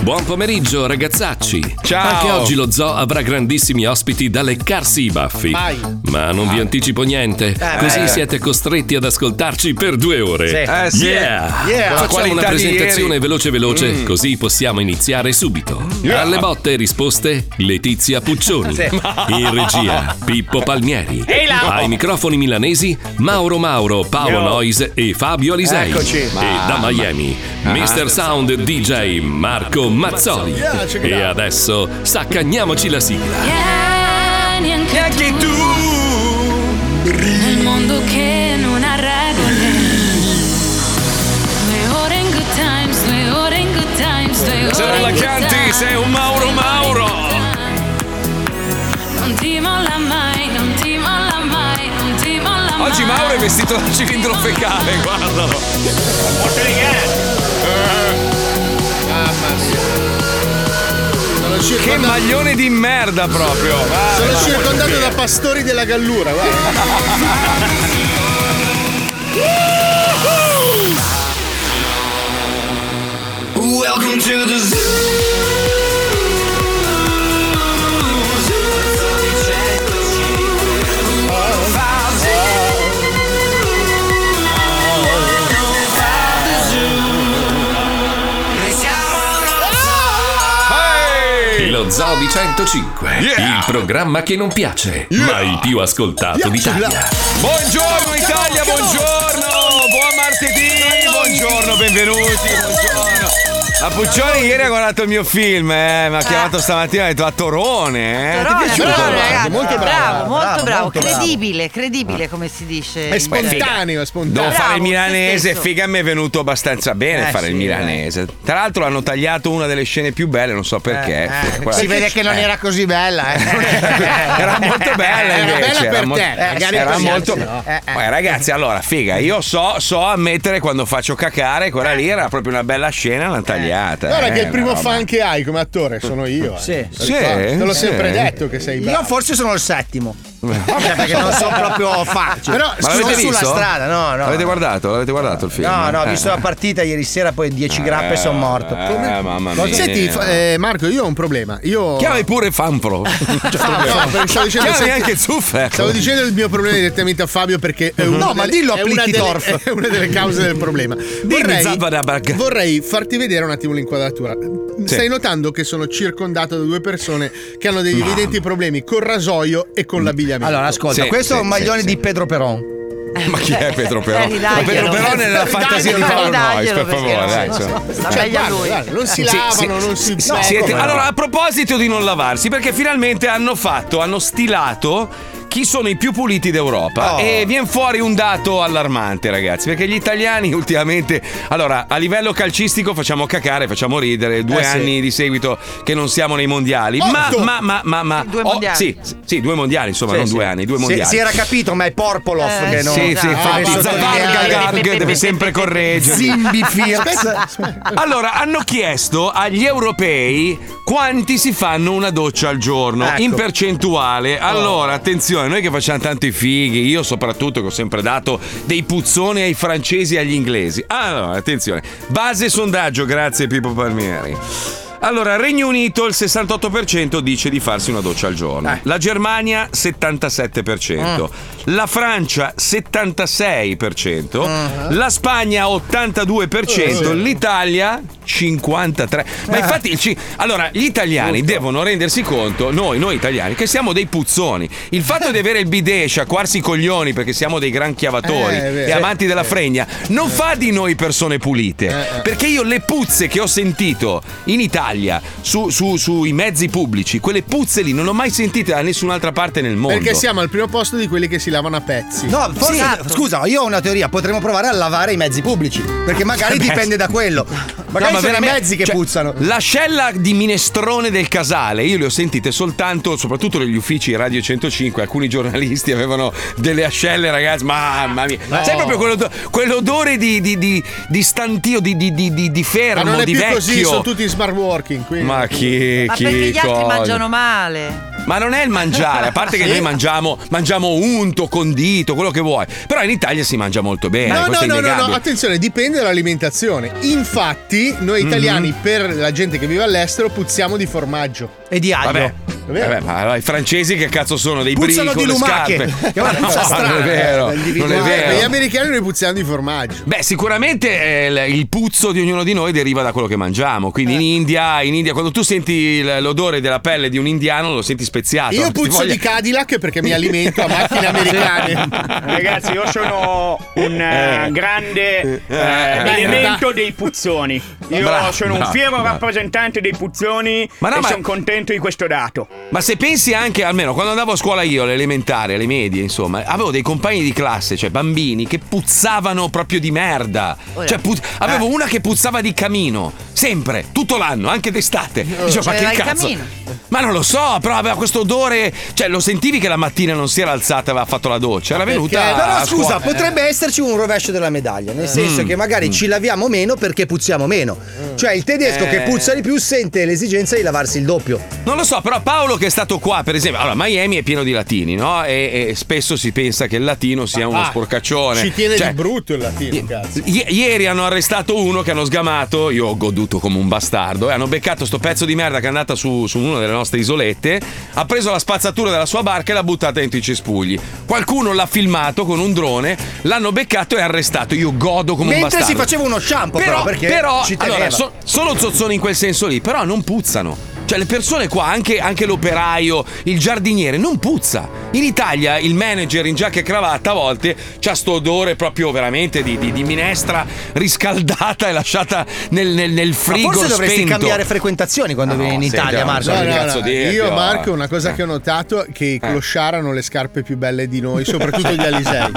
Buon pomeriggio ragazzacci. Ciao. Anche oggi lo zoo avrà grandissimi ospiti da leccarsi i baffi. Vai. Ma non vi anticipo niente, così beh. siete costretti ad ascoltarci per due ore. Sì. Eh, sì. Yeah. Yeah. Facciamo una presentazione veloce veloce, Mm. così possiamo iniziare subito. Yeah. Alle botte e risposte Letizia Puccioni. Sì. In regia Pippo Palmieri. Ai microfoni milanesi Mauro Mauro, Paolo Yo. Noise e Fabio Alisei. Eccoci. E da. Miami Ah. Mr. Sound DJ Marco Mazzoli. E adesso saccagniamoci la sigla. Vieni anche, tu nel mondo che non ha regole. Due ore in good times, due ore in good times, due ore Se non la canti, sei un Mauro Mauro. Non ti molla mai, non ti molla mai, non ti molla mai. Oggi Mauro è vestito da cilindro fecale, guardalo. Mamma mia. Sono Che maglione di merda proprio. Vai, sono vai, circondato da pastori della gallura, guarda. Welcome to the zoo. Lo di 105, Yeah. il programma che non piace, ma il più ascoltato d'Italia. Buongiorno Italia, buongiorno. Buon martedì, buongiorno, benvenuti, buongiorno. La Puccioni ieri ha guardato il mio film, eh, mi ha chiamato stamattina e ha detto a Torone. Eh. Torone, Ti è piaciuto? bravo, ragazzi, molto bravo, bravo, molto bravo, molto bravo. credibile, credibile come si dice. È spontaneo, è spontaneo. Devo fare il milanese, figa, mi è venuto abbastanza bene Eh, fare il sì, milanese. Tra l'altro hanno tagliato una delle scene più belle, non so perché. Eh, Quella- Si vede che non Eh. era così bella, eh. Era molto bella Era invece. bella per te, era molto. Eh, eh. Ragazzi, allora, figa, io so, so ammettere quando faccio cacare, quella lì era proprio una bella scena, l'hanno tagliata. Guarda eh, che il primo una roba. fan che hai come attore sono io. eh. Sì. Sì, Te l'ho sì. sempre detto che sei bravo. Io forse sono il settimo. Cioè, perché non so proprio farci. Però Ma l'avete sono sulla visto? strada, no, no. L'avete guardato? L'avete guardato il film? No, no, ho Eh. visto la partita ieri sera, poi 10 grappe e sono morto. Eh, mamma mia. Senti, eh, Marco, io ho un problema. Io. Chiami pure Fanpro. No, no, stavo dicendo Chiami senti- anche Zuffer. Stavo dicendo il mio problema direttamente a Fabio perché è una No, ma dillo a è una, delle, è una delle cause del problema. Vorrei, vorrei farti vedere un attimo l'inquadratura. Stai notando che sono circondato da due persone che hanno degli evidenti problemi col rasoio e con l'abbigliamento. Allora, ascolta, Sì, questo sì, è un maglione sì, di sì. Pedro Peron. Ma chi è Pedro Però? Eh, Ma Pedro. Però è nella fantasia di Paolo Noyes, per favore. non- dai, Sta Cioè, meglio a guarda, lui. guarda, non si lavano, sì, non si sì, No, siete- come no? allora, a proposito di non lavarsi, perché finalmente hanno fatto, hanno stilato chi sono i più puliti d'Europa Oh. e viene fuori un dato allarmante, ragazzi, perché gli italiani ultimamente, allora, a livello calcistico facciamo cacare, facciamo ridere, due Eh, sì. anni di seguito che non siamo nei mondiali, Otto. ma, ma, ma, ma, ma, Due oh, mondiali. sì, sì, due mondiali, insomma, non due anni, due Si, mondiali. si era capito, ma è Porpolov Eh, che non. Sì, sì, Esatto. Ah, Zavarga deve sempre correggere. Zimbi. Allora, hanno chiesto agli europei quanti si fanno una doccia al giorno Ecco. in percentuale. Allora, attenzione, noi che facciamo tanto i fighi, io soprattutto che ho sempre dato dei puzzoni ai francesi e agli inglesi. Allora, attenzione, base sondaggio, grazie Pippo Palmieri. Allora, Regno Unito il 68% dice di farsi una doccia al giorno. Eh. La Germania 77%, la Francia 76%, la Spagna 82%, l'Italia 53%. Ma infatti, il ci- allora, gli italiani devono rendersi conto, noi, noi italiani, che siamo dei puzzoni. Il fatto di avere il bidet, sciacquarsi i coglioni perché siamo dei gran chiavatori Eh, e amanti della fregna, non fa di noi persone pulite. Eh, Perché io le puzze che ho sentito in Italia su- su- sui mezzi pubblici, quelle puzze lì non le ho mai sentite da nessun'altra parte nel mondo. Perché siamo al primo posto di quelli che si lavano a pezzi. No, forse, Esatto. scusa, io ho una teoria, potremmo provare a lavare i mezzi pubblici, perché magari Beh, dipende da quello. Magari No, ma sono i mezzi che cioè, puzzano. L'ascella di minestrone del casale, io le ho sentite soltanto, soprattutto negli uffici Radio 105. Alcuni giornalisti avevano delle ascelle, ragazzi. Mamma mia, sai proprio quello- quell'odore di, di, di, di stantio, di, di, di, di- di Ma fermo, non è di più vecchio. così, sono tutti in working. Quindi... Ma chi, Ma chi perché gli altri cosa? mangiano male? Ma non è il mangiare, a parte che noi mangiamo, mangiamo unto, condito, quello che vuoi. Però in Italia si mangia molto bene. No, no, no, no, no, attenzione, dipende dall'alimentazione. Infatti, noi Mhm. italiani, per la gente che vive all'estero, puzziamo di formaggio. E di aglio. Vabbè, vero? vabbè, ma allora i francesi che cazzo sono? Dei Puzzano brico, di lumache. scarpe? Che guarda, no, strana, non è vero, eh, non è. Per gli vero. americani noi puzziamo di formaggio. Beh, sicuramente eh, il puzzo di ognuno di noi deriva da quello che mangiamo. Quindi Eh. in India, in India, quando tu senti l'odore della pelle di un indiano, lo senti speziato. Io puzzo voglia- di Cadillac perché mi alimento a macchine americane. Ragazzi, io sono un eh, grande eh, elemento dei puzzoni. Io Bravo, sono un bravo, fiero bravo. rappresentante dei puzzoni Ma no, e ma- sono contento di questo dato. Ma se pensi anche, almeno quando andavo a scuola io, alle elementari, alle medie, insomma, avevo dei compagni di classe, cioè bambini, che puzzavano proprio di merda. Oh, Cioè, puz- avevo una che puzzava di camino, sempre, tutto l'anno, anche d'estate. Dicevo, ma C'era che il cazzo? camino. Ma non lo so, però aveva questo odore, cioè lo sentivi che la mattina non si era alzata e aveva fatto la doccia, era venuta Però a scusa, scuola. potrebbe esserci un rovescio della medaglia, nel senso Mm. che magari ci laviamo meno perché puzziamo meno. Cioè il tedesco Eh. che puzza di più sente l'esigenza di lavarsi il doppio. Non lo so, però Paolo che è stato qua, per esempio, allora Miami è pieno di latini, no? E, e spesso si pensa che il latino sia uno Ah, sporcaccione. Ci tiene Cioè, di brutto il latino, cazzo. I- ieri hanno arrestato uno che hanno sgamato, io ho goduto come un bastardo, e hanno beccato sto pezzo di merda che è andata su, su una delle nostre isolette, ha preso la spazzatura della sua barca e l'ha buttata dentro i cespugli. Qualcuno l'ha filmato con un drone, l'hanno beccato e arrestato. Io godo come un Mentre bastardo. si faceva uno shampoo, però, Però, perché però, allora, so- sono zozzoni in quel senso lì, però non puzzano. Cioè, le persone qua, anche, anche l'operaio, il giardiniere, non puzza. In Italia il manager in giacca e cravatta a volte c'ha sto odore proprio veramente di, di- di minestra riscaldata e lasciata nel, nel- nel Ma frigo forse dovresti spento. cambiare frequentazioni quando No, vieni in senti, Italia, Marco. no, No, no, cazzo no. dirti, Io. Marco, una cosa che ho notato è che i clochard hanno le scarpe più belle di noi, soprattutto gli Alisei.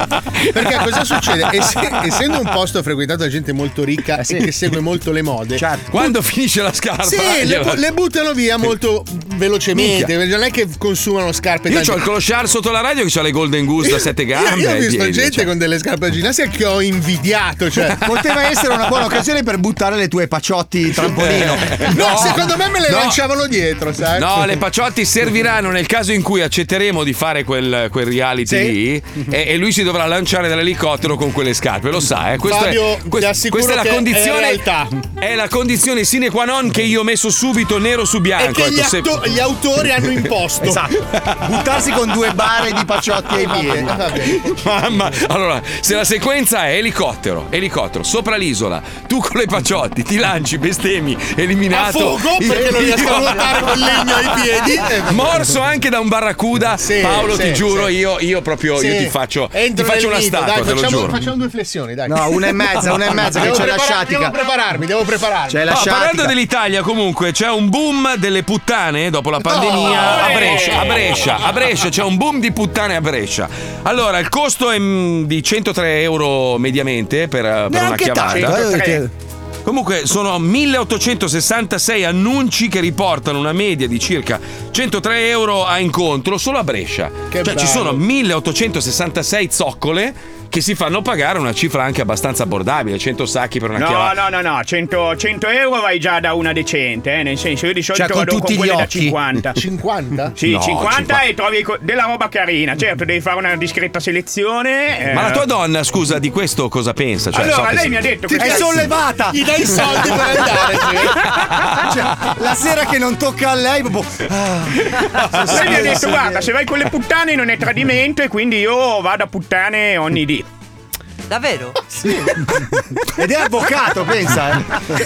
Perché cosa succede? Ess- essendo un posto frequentato da gente molto ricca Eh sì. e che segue molto le mode, Certo. Quando finisce la scarpa, sì, le, gliela- le buttano via molto velocemente. Non è che consumano scarpe Io ho il clochard sotto la radio che ha le Golden Goose da sette gambe. Io, io ho visto piedi, gente cioè. con delle scarpe da ginnastica che ho invidiato. Cioè. Poteva essere una buona occasione per buttare le tue paciotti trampolino. No, secondo me me le no. lanciavano dietro, sai? No, le paciotti serviranno nel caso in cui accetteremo di fare quel, quel reality Sì. lì e, e lui si dovrà lanciare dall'elicottero con quelle scarpe, lo sa, eh? Questo Fabio, è, ti quest- assicuro questa è che la è condizione. realtà. È la condizione sine qua non che io ho messo subito nero su E bianco. che gli, ecco, se- atto- gli autori hanno imposto. Esatto. Buttarsi con due bare di paciotti ai piedi. Mamma, allora, se la sequenza è elicottero, elicottero, sopra l'isola, tu con le paciotti ti lanci, bestemmi, A eliminato. fuoco perché non riesco a nuotare col legno ai piedi. Morso anche da un barracuda, Sì, Paolo, sì, ti giuro, sì. io, io proprio Sì. io ti faccio, ti faccio una statua, dai, te lo facciamo, giuro. facciamo due flessioni, dai. No, una e mezza, una e mezza che devo, c'è la sciatica. devo prepararmi, devo prepararmi. C'è la No, parlando dell'Italia, comunque c'è un boom delle puttane dopo la pandemia a Brescia. A Brescia, a Brescia c'è un boom di puttane a Brescia. Allora, il costo è mm, di 103 euro mediamente per, per una chiamata. eh, che- Comunque sono 1866 annunci che riportano una media di circa 103 euro a incontro solo a Brescia. Che cioè ci bello. sono 1866 zoccole che si fanno pagare una cifra anche abbastanza abbordabile, 100 sacchi per una No, chiamata. no, no, no, 100, 100 euro vai già da una decente, eh, nel senso io di solito Cioè, con vado tutti con gli quelle da occhi. 50. 50? Sì, No, 50, 50. e trovi della roba carina. Certo, devi fare una discreta selezione. eh. Ma la tua donna, scusa, di questo cosa pensa? Cioè, so allora, che lei si- mi ha detto che È sollevata! Gli dai i soldi per andare. sì. Cioè, la sera che non tocca a lei, proprio. ah, Lei mi ha detto, guarda, se vai con le puttane non è tradimento e quindi io vado a puttane ogni dì. Davvero? Ed è avvocato, pensa. eh.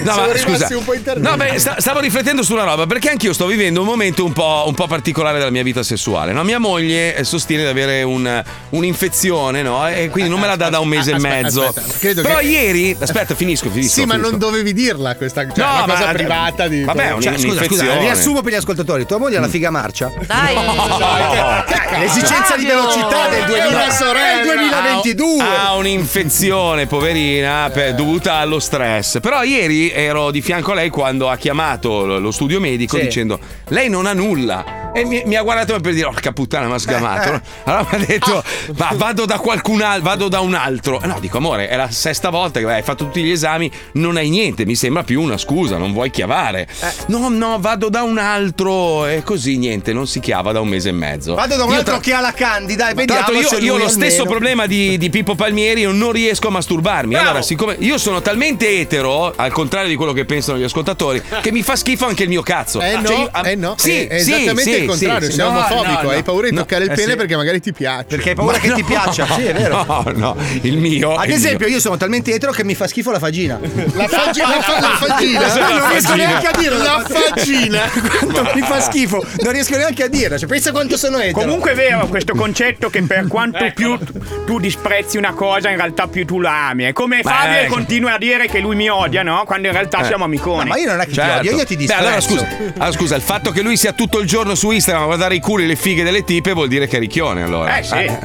No, Siamo ma rimasti scusa. un po'. No, beh, sta- stavo riflettendo su una roba perché anch'io sto vivendo un momento un po', un po' particolare della mia vita sessuale. No? Mia moglie eh, sostiene di avere un- un'infezione, no? E quindi non me la dà da un mese Aspetta, e mezzo. aspetta, credo Però che- ieri. Aspetta, finisco, finisco. Sì, ma finisco. non dovevi dirla questa cioè, No, una cosa ma- privata di vabbè, un- Cioè, scusa, scusa, riassumo per gli ascoltatori. Tua moglie è una figa marcia. Dai. L'esigenza di velocità del È 2000 una sorella. è il 2022. Ha un'infezione, poverina, per- dovuta allo stress. Però ieri ero di fianco a lei quando ha chiamato lo studio medico Sì. dicendo: Lei non ha nulla. E mi, mi ha guardato per dire, orca puttana, mi ha sgamato. Allora mi ha detto, va, vado da qualcun altro, vado da un altro. No, dico, amore, è la sesta volta che hai fatto tutti gli esami, non hai niente, mi sembra più una scusa, non vuoi chiavare. No, no, vado da un altro. E così niente, non si chiava da un mese e mezzo. Vado da un Io altro tra- che ha la candida e Tra vediamo l'altro io, se io ho lui lo stesso almeno- problema di, di Pippo Palmieri, io non riesco a masturbarmi. Allora, siccome io sono talmente etero, al contrario di quello che pensano gli ascoltatori, che mi fa schifo anche il mio cazzo. Eh no, Cioè, io- eh no, sì, è, è sì, esattamente sì, il contrario, sì, sei. No, omofobico, no, hai paura di No, toccare il eh, pene sì. perché magari ti piace. Perché hai paura che ti piaccia. Sì, è vero. No, no, il mio. Ad il esempio, io sono talmente etero che mi fa schifo la fagina. La, faggi- la, fa- la fagina. La non riesco neanche a dirlo. La fagina. Quanto mi fa schifo, non riesco neanche a dirlo. Cioè, pensa quanto sono etero. Comunque è vero questo concetto che per quanto più tu disprezzi una cosa, in realtà più tu la ami. È come Ma Fabio che continua a dire che lui mi odia, no? Quando in realtà siamo amiconi. ma io non è che ti Certo. odio, io ti Beh, disprezzo. allora scusa, allora, scusa, il fatto che lui sia tutto il giorno su Instagram a guardare i culi e le fighe delle tipe vuol dire che è ricchione allora. Eh, sì. Eh,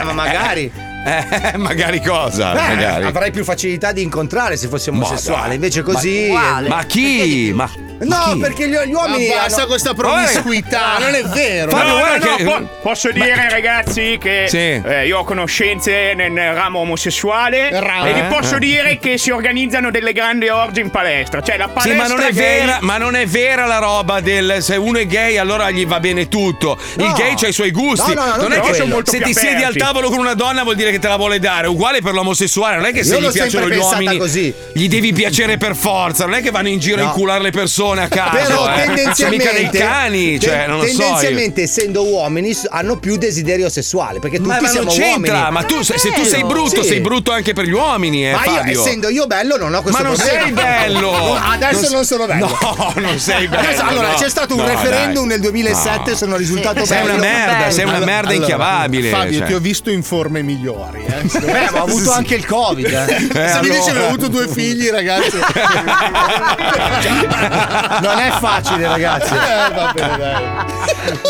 Eh, ma magari. eh, magari cosa? Eh, magari. avrei più facilità di incontrare se fossi omosessuale. Invece così. Uguale. Ma chi? Ma No, chi? perché gli, gli Ma uomini. basta hanno- questa promiscuità, non è vero. Fabio, No, no, no, che- po- posso dire ragazzi che Sì. eh, io ho conoscenze nel ramo omosessuale Ramo. e vi Eh? posso dire che si organizzano delle grandi orge in palestra. Cioè la Sì, palestra ma non è gay- vera, ma non è vera la roba del se uno è gay allora gli va bene tutto. Il gay ha i suoi gusti. No, no, no, non non è che se ti siedi al aperti. tavolo con una donna vuol dire che te la vuole dare. Uguale per l'omosessuale, non è che se Io gli piacciono gli uomini così. gli devi piacere per forza, non è che vanno in giro a inculare le persone a caso. Però eh. tendenzialmente Sono mica dei cani, cioè, non lo so. tendenzialmente essendo uomini hanno più desiderio sessuale perché tutti Ma, ma siamo non c'entra, uomini. ma tu se, se tu sei brutto, Sì. sei brutto anche per gli uomini, eh, Ma io Fabio. essendo io bello non ho questo Ma non problema. sei bello! No, adesso non, sono bello. No, non sei bello. Adesso- allora, no. c'è stato un No, referendum dai. nel 2007, No. sono risultato Sei bello. una merda, bello. sei una merda allora, inchiavabile. Fabio, cioè. ti ho visto in forme migliori. Eh. Beh, ma ho avuto anche il Covid. eh. Eh, Se mi dici che ho avuto due figli, ragazzi. Non è facile, ragazzi. Eh, va bene, dai.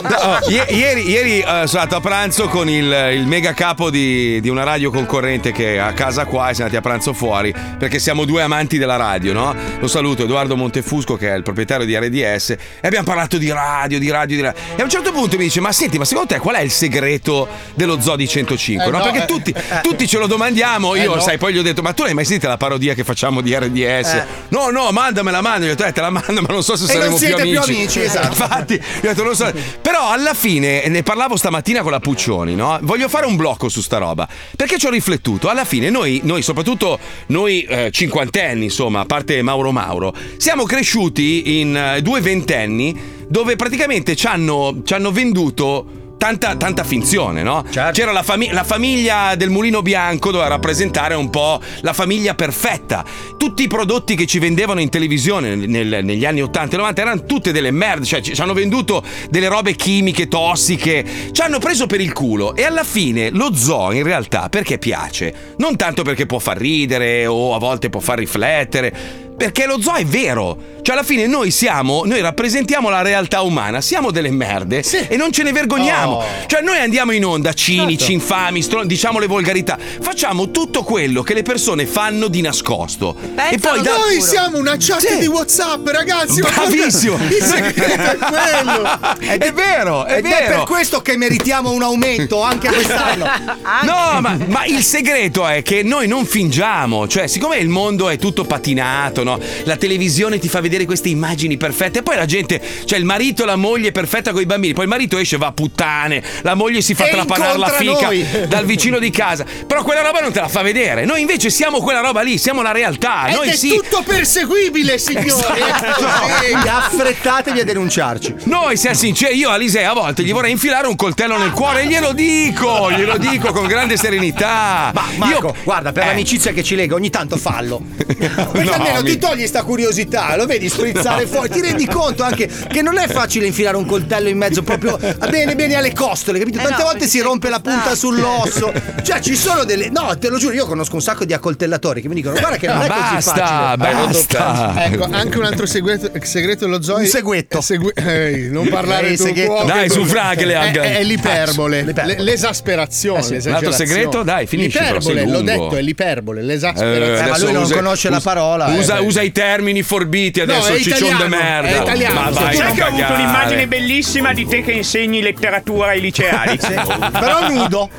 No, i- ieri ieri, eh, sono andato a pranzo con il, il mega capo di, di una radio concorrente che è a casa qua e siamo andati a pranzo fuori perché siamo due amanti della radio, no? Lo saluto, Edoardo Montefusco che è il proprietario di RDS e abbiamo parlato di radio, di radio, di radio. E a un certo punto mi dice ma senti ma secondo te qual è il segreto dello Zoo di 105? Eh, no? no, Perché eh, tutti, tutti ce lo domandiamo, io Eh, no. sai poi gli ho detto ma tu l'hai mai sentita la parodia che facciamo di RDS? Eh. No no mandamela, mandamela, gli ho detto eh, te la mando ma non so se E saremo non siete più più amici. amici, esatto. Infatti, detto, so. Però alla fine ne parlavo stamattina con la Puccioni, no? Voglio fare un blocco su sta roba. Perché ci ho riflettuto. Alla fine, noi, noi soprattutto noi eh, cinquantenni, insomma, a parte Mauro Mauro, siamo cresciuti in eh, due ventenni dove praticamente ci hanno, ci hanno venduto. Tanta, tanta finzione, no? Certo. C'era la, fami- la famiglia del mulino bianco, doveva rappresentare un po' la famiglia perfetta. Tutti i prodotti che ci vendevano in televisione nel- negli anni 80 e 90 erano tutte delle merde, cioè ci, ci hanno venduto delle robe chimiche, tossiche, ci hanno preso per il culo e alla fine lo zoo in realtà perché piace? Non tanto perché può far ridere o a volte può far riflettere. Perché lo zoo è vero. Cioè, alla fine noi siamo, noi rappresentiamo la realtà umana, siamo delle merde e non ce ne vergogniamo. Oh. Cioè, noi andiamo in onda cinici, infami, stro- diciamo le volgarità. Facciamo tutto quello che le persone fanno di nascosto. e poi da- Noi siamo una chat Sì. di WhatsApp, ragazzi. Bravissimo. Il segreto è quello. Ed è vero, è Ed è per vero. questo che meritiamo un aumento anche quest'anno. No, ma, ma il segreto è che noi non fingiamo. Cioè, siccome il mondo è tutto patinato, no? La televisione ti fa vedere queste immagini perfette. E poi la gente, cioè il marito e la moglie perfetta con i bambini. Poi il marito esce, va a puttane. La moglie si fa E trapanare la fica noi. dal vicino di casa. Però quella roba non te la fa vedere. Noi invece siamo quella roba lì, siamo la realtà. Ed Noi è sì. tutto perseguibile, signori. Esatto. Affrettatevi a denunciarci. Noi, siamo sinceri, io a Lisei a volte gli vorrei infilare un coltello nel cuore e glielo dico, glielo dico con grande serenità. Ma Marco, Io- guarda, per Eh. l'amicizia che ci lega, ogni tanto fallo. Perché No, almeno mi- ti togli sta curiosità, lo vedi sprizzare fuori, ti rendi conto anche che non è facile infilare un coltello in mezzo proprio bene bene alle costole, capito? Eh Tante no, volte si rompe la punta sull'osso. Cioè, ci sono delle. No, te lo giuro, io conosco un sacco di accoltellatori che mi dicono: guarda che non Ah, è così basta, facile. basta. Ecco, anche un altro segreto, segreto dello zoo. Un è- seguetto. è segui- ehi, non parlare seghetto. cuoco. Dai, su, Fra, che le È, anche- è l'iperbole, L'iperbole. l'esasperazione. Eh sì. Un altro segreto? Dai, finisci, L'iperbole, l'ho detto, è l'iperbole, Eh, l'esasperazione. ma adesso lui non usa- conosce la parola, eh, Usa, beh. Usa i termini forbiti adesso, è il ciccion de merda. è italiano. Ma vai Sai a che ho avuto un'immagine bellissima di te che insegni letteratura ai liceali. Però nudo.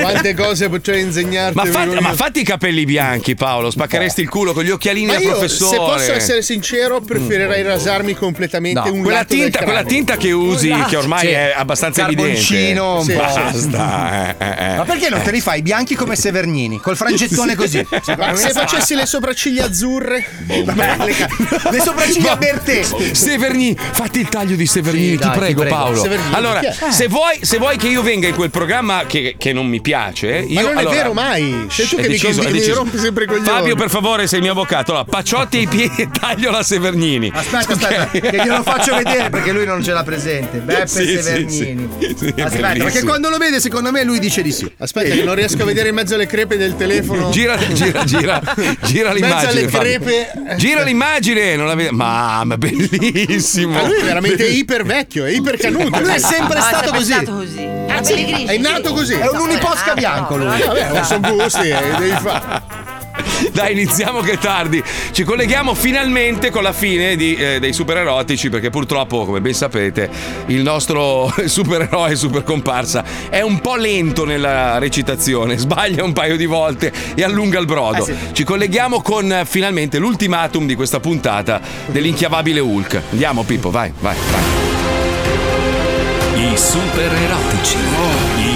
Quante cose potrei insegnarti. Ma, fa- io. ma fatti i capelli bianchi, Paolo. Spaccheresti il culo con gli occhialini Ma da io, professore. se posso essere sincero, preferirei rasarmi completamente un quella lato del tinta, quella tinta che usi, che ormai Sì. è abbastanza evidente. Carboncino, Sì, po'. Basta. eh, eh, eh. Ma perché non te li fai bianchi come Severnini? Col frangettone così. Se facessi le sopracciglia azzurre, Le sopracciglia aperte. Severni, fatti il taglio di Severnini, Sì, ti prego. Paolo. Severnini, allora, chi è? se vuoi, se vuoi che io venga in quel programma che, che non mi piace, io ma non allora- è vero mai. Sei tu È che mi, deciso, è mi deciso. rompi sempre i coglioni. Fabio, per favore, sei il mio avvocato. Allora, pacciotti ai piedi e taglio la Severnini. Aspetta, aspetta, che glielo faccio vedere perché lui non ce l'ha presente. Beppe Sì, sì, Severnini. sì. Sì, è aspetta, perché quando lo vede, secondo me, lui dice di sì. Aspetta, che non riesco a vedere in mezzo alle crepe del telefono. Gira, gira, gira, gira In mezzo l'immagine. alle Fabio. crepe. Gira l'immagine, non la vedo. Mamma, bellissimo. Ma lui è veramente iper vecchio, è iper canuto. Lui è sempre è stato così. Ah, È nato così. È un uniposca bianco lui. Vabbè, sono gusti, eh, devi fare. Dai, iniziamo che è tardi. Ci colleghiamo finalmente con la fine di, eh, dei supererotici, perché purtroppo, come ben sapete, il nostro supereroe super comparsa è un po' lento nella recitazione, sbaglia un paio di volte e allunga il brodo. Ci colleghiamo con eh, finalmente l'ultimatum di questa puntata dell'inchiavabile Hulk. Andiamo, Pippo, vai, vai, vai. I super erotici.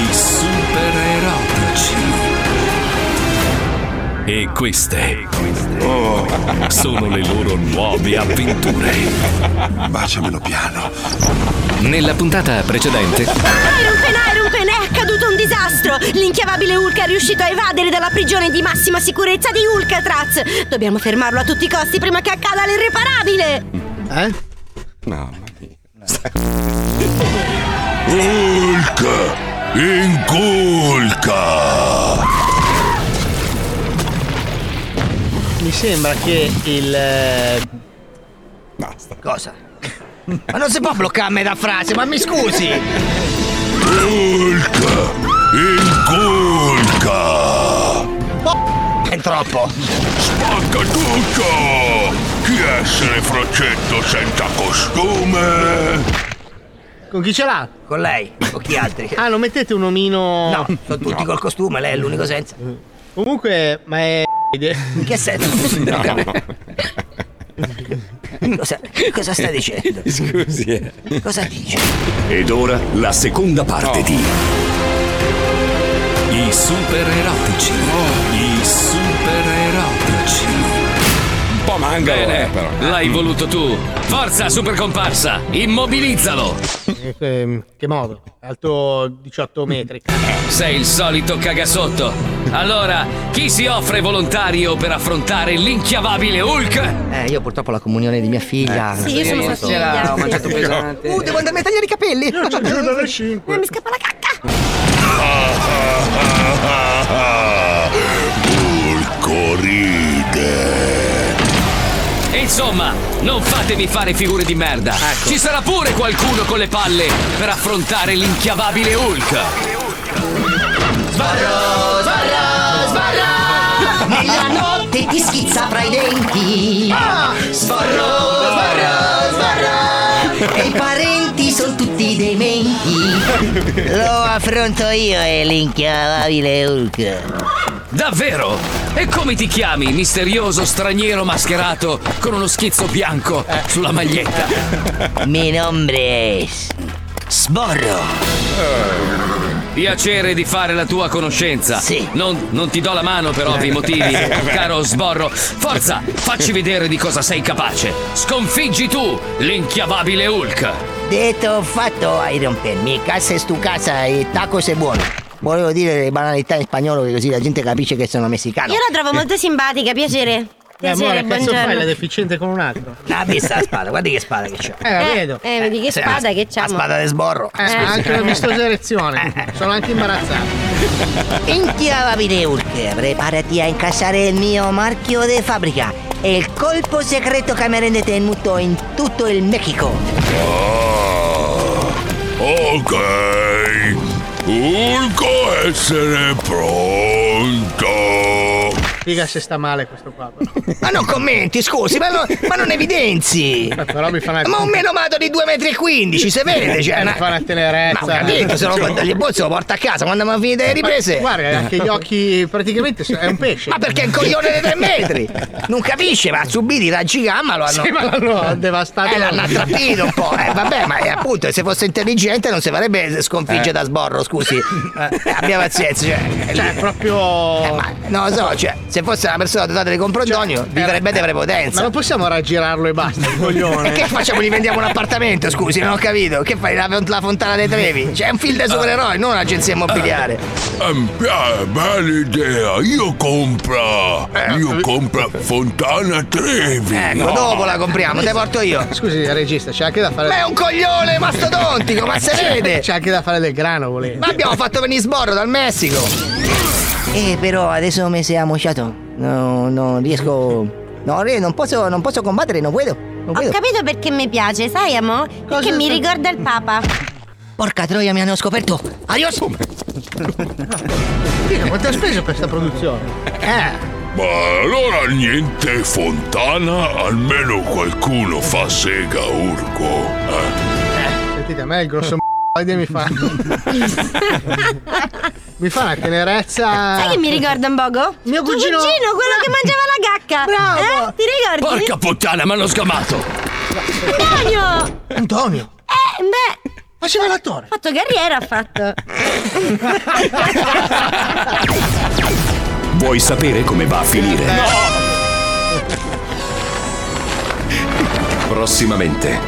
E queste sono le loro nuove avventure. Baciamelo piano. Nella puntata precedente Iron Pen, Iron Pen, è accaduto un disastro! L'inchiavabile Hulk è riuscito a evadere dalla prigione di massima sicurezza di Hulkatraz! Dobbiamo fermarlo a tutti i costi prima che accada l'irreparabile! Eh? Mamma mia. Hulk! Inculca! Mi sembra che il. eh, Cosa? Ma non si può bloccare a metà frase, ma mi scusi! Hulk! Inculca! È troppo! Spacca tutto! Chi essere frocetto senza costume? Con chi ce l'ha? Con lei o chi altri? Ah, non mettete un omino. No, sono tutti col costume, lei è l'unico senza. Comunque, ma è. In che senso? Cosa, cosa stai dicendo? Scusi, eh. Cosa dici? Ed ora la seconda parte Oh. di I super erotici. I Un po' mangalo, eh, Bene, però. l'hai voluto tu. Forza, super comparsa, immobilizzalo. Eh, che modo? Alto 18 metri. Sei il solito cagasotto. Allora, chi si offre volontario per affrontare l'inchiavabile Hulk? Eh, io purtroppo la comunione di mia figlia. Sì, io sono sua figlia. Ho mangiato pesante. Uh, devo andarmi a tagliare i capelli. Io ci giuro dalle 5. Eh, mi scappa la cacca! Hulk ride! Insomma, non fatemi fare figure di merda. Ci sarà pure qualcuno con le palle per affrontare l'inchiavabile Hulk. Nella notte ti schizza fra i denti! Sborro, sborro, sborro! E i parenti sono tutti dei menti! Lo affronto io e l'inchiavabile Hulk! Davvero? E come ti chiami, misterioso straniero mascherato con uno schizzo bianco sulla maglietta? Mi nombre es Sborro! Piacere di fare la tua conoscenza. Sì. Non, non ti do la mano per ovvi motivi, caro sborro. Forza, facci vedere di cosa sei capace. Sconfiggi tu l'inchiavabile Hulk. Detto fatto, Iron Pen, mi casa es tu casa e tacos è buono. Volevo dire le banalità in spagnolo che così la gente capisce che sono messicano. Io la trovo molto simpatica, piacere. Eh, amore, Piacere, cazzo fai la deficiente con un altro? Ah, vista la spada, guardi che spada che c'ho. Eh, la Eh, vedo. eh, vedi che Sì, spada la- che La c'ha. spada del sborro. Eh, anche una vistosa erezione. Sono anche imbarazzato. Inchiavabile Hulk, prepárate a incasare il mio marchio di fabbrica. È il colpo segreto che mi rende tenuto in tutto il Mexico. Ok. Hulk essere pronto. Spiega se sta male questo qua. però. Ma non commenti, scusi, ma, no- ma non evidenzi. Eh, Però mi fa una. Ma un menomato di 2,15 m, si vede, cioè. Mi una- fa una tenerezza. Ma capito, se lo il bolso lo porta a casa quando abbiamo finito le riprese. Ma Guarda, anche gli occhi praticamente è un pesce. Ma perché è un coglione di tre metri? Non capisce, ma ha subito i raggi gamma lo hanno. Sì, ma l'hanno devastato. Eh, l'hanno attrappito un po'. Eh, vabbè, ma eh, appunto, se fosse intelligente non si farebbe sconfiggere Eh. da sborro, scusi. Eh, abbia pazienza, cioè. Cioè, proprio. Eh, ma non lo so, cioè, se fosse una persona dotata di comprendonio, vivrebbe di Ma prepotenza. non possiamo raggirarlo e basta, il coglione. E che facciamo? Gli vendiamo un appartamento, scusi, non ho capito. Che fai? La, la fontana dei Trevi? C'è un film da supereroi, non un'agenzia immobiliare. Ehm, eh, bella idea, io compro. Io compro Fontana Trevi. Ecco, dopo la compriamo, te porto io. Scusi, regista, c'è anche da fare. Ma è un coglione mastodontico, ma se vede? C'è anche da fare del grano, volendo. Ma abbiamo fatto venire sborro dal Messico. Eh, però adesso mi si è No, non riesco. No, non posso, non posso combattere, non puedo. Non Ho capito perché mi piace, sai, amo? Perché mi ricorda il Papa. Porca troia, mi hanno scoperto. Adios. Figa, quanto ha speso per questa produzione? Eh. Ma allora niente Fontana, almeno qualcuno fa sega Urco. Eh? Sentite, a me il grosso m***o mi fa. mi fa una tenerezza. Sai che mi ricorda un poco? Mio Tuo cugino- cugino, quello che mangiava la cacca. Bravo. Eh? Ti ricordi? Porca puttana, mi hanno sgamato! Antonio! Antonio, Eh, beh, faceva l'attore. ha fatto carriera, ha fatto. Vuoi sapere come va a finire? Prossimamente,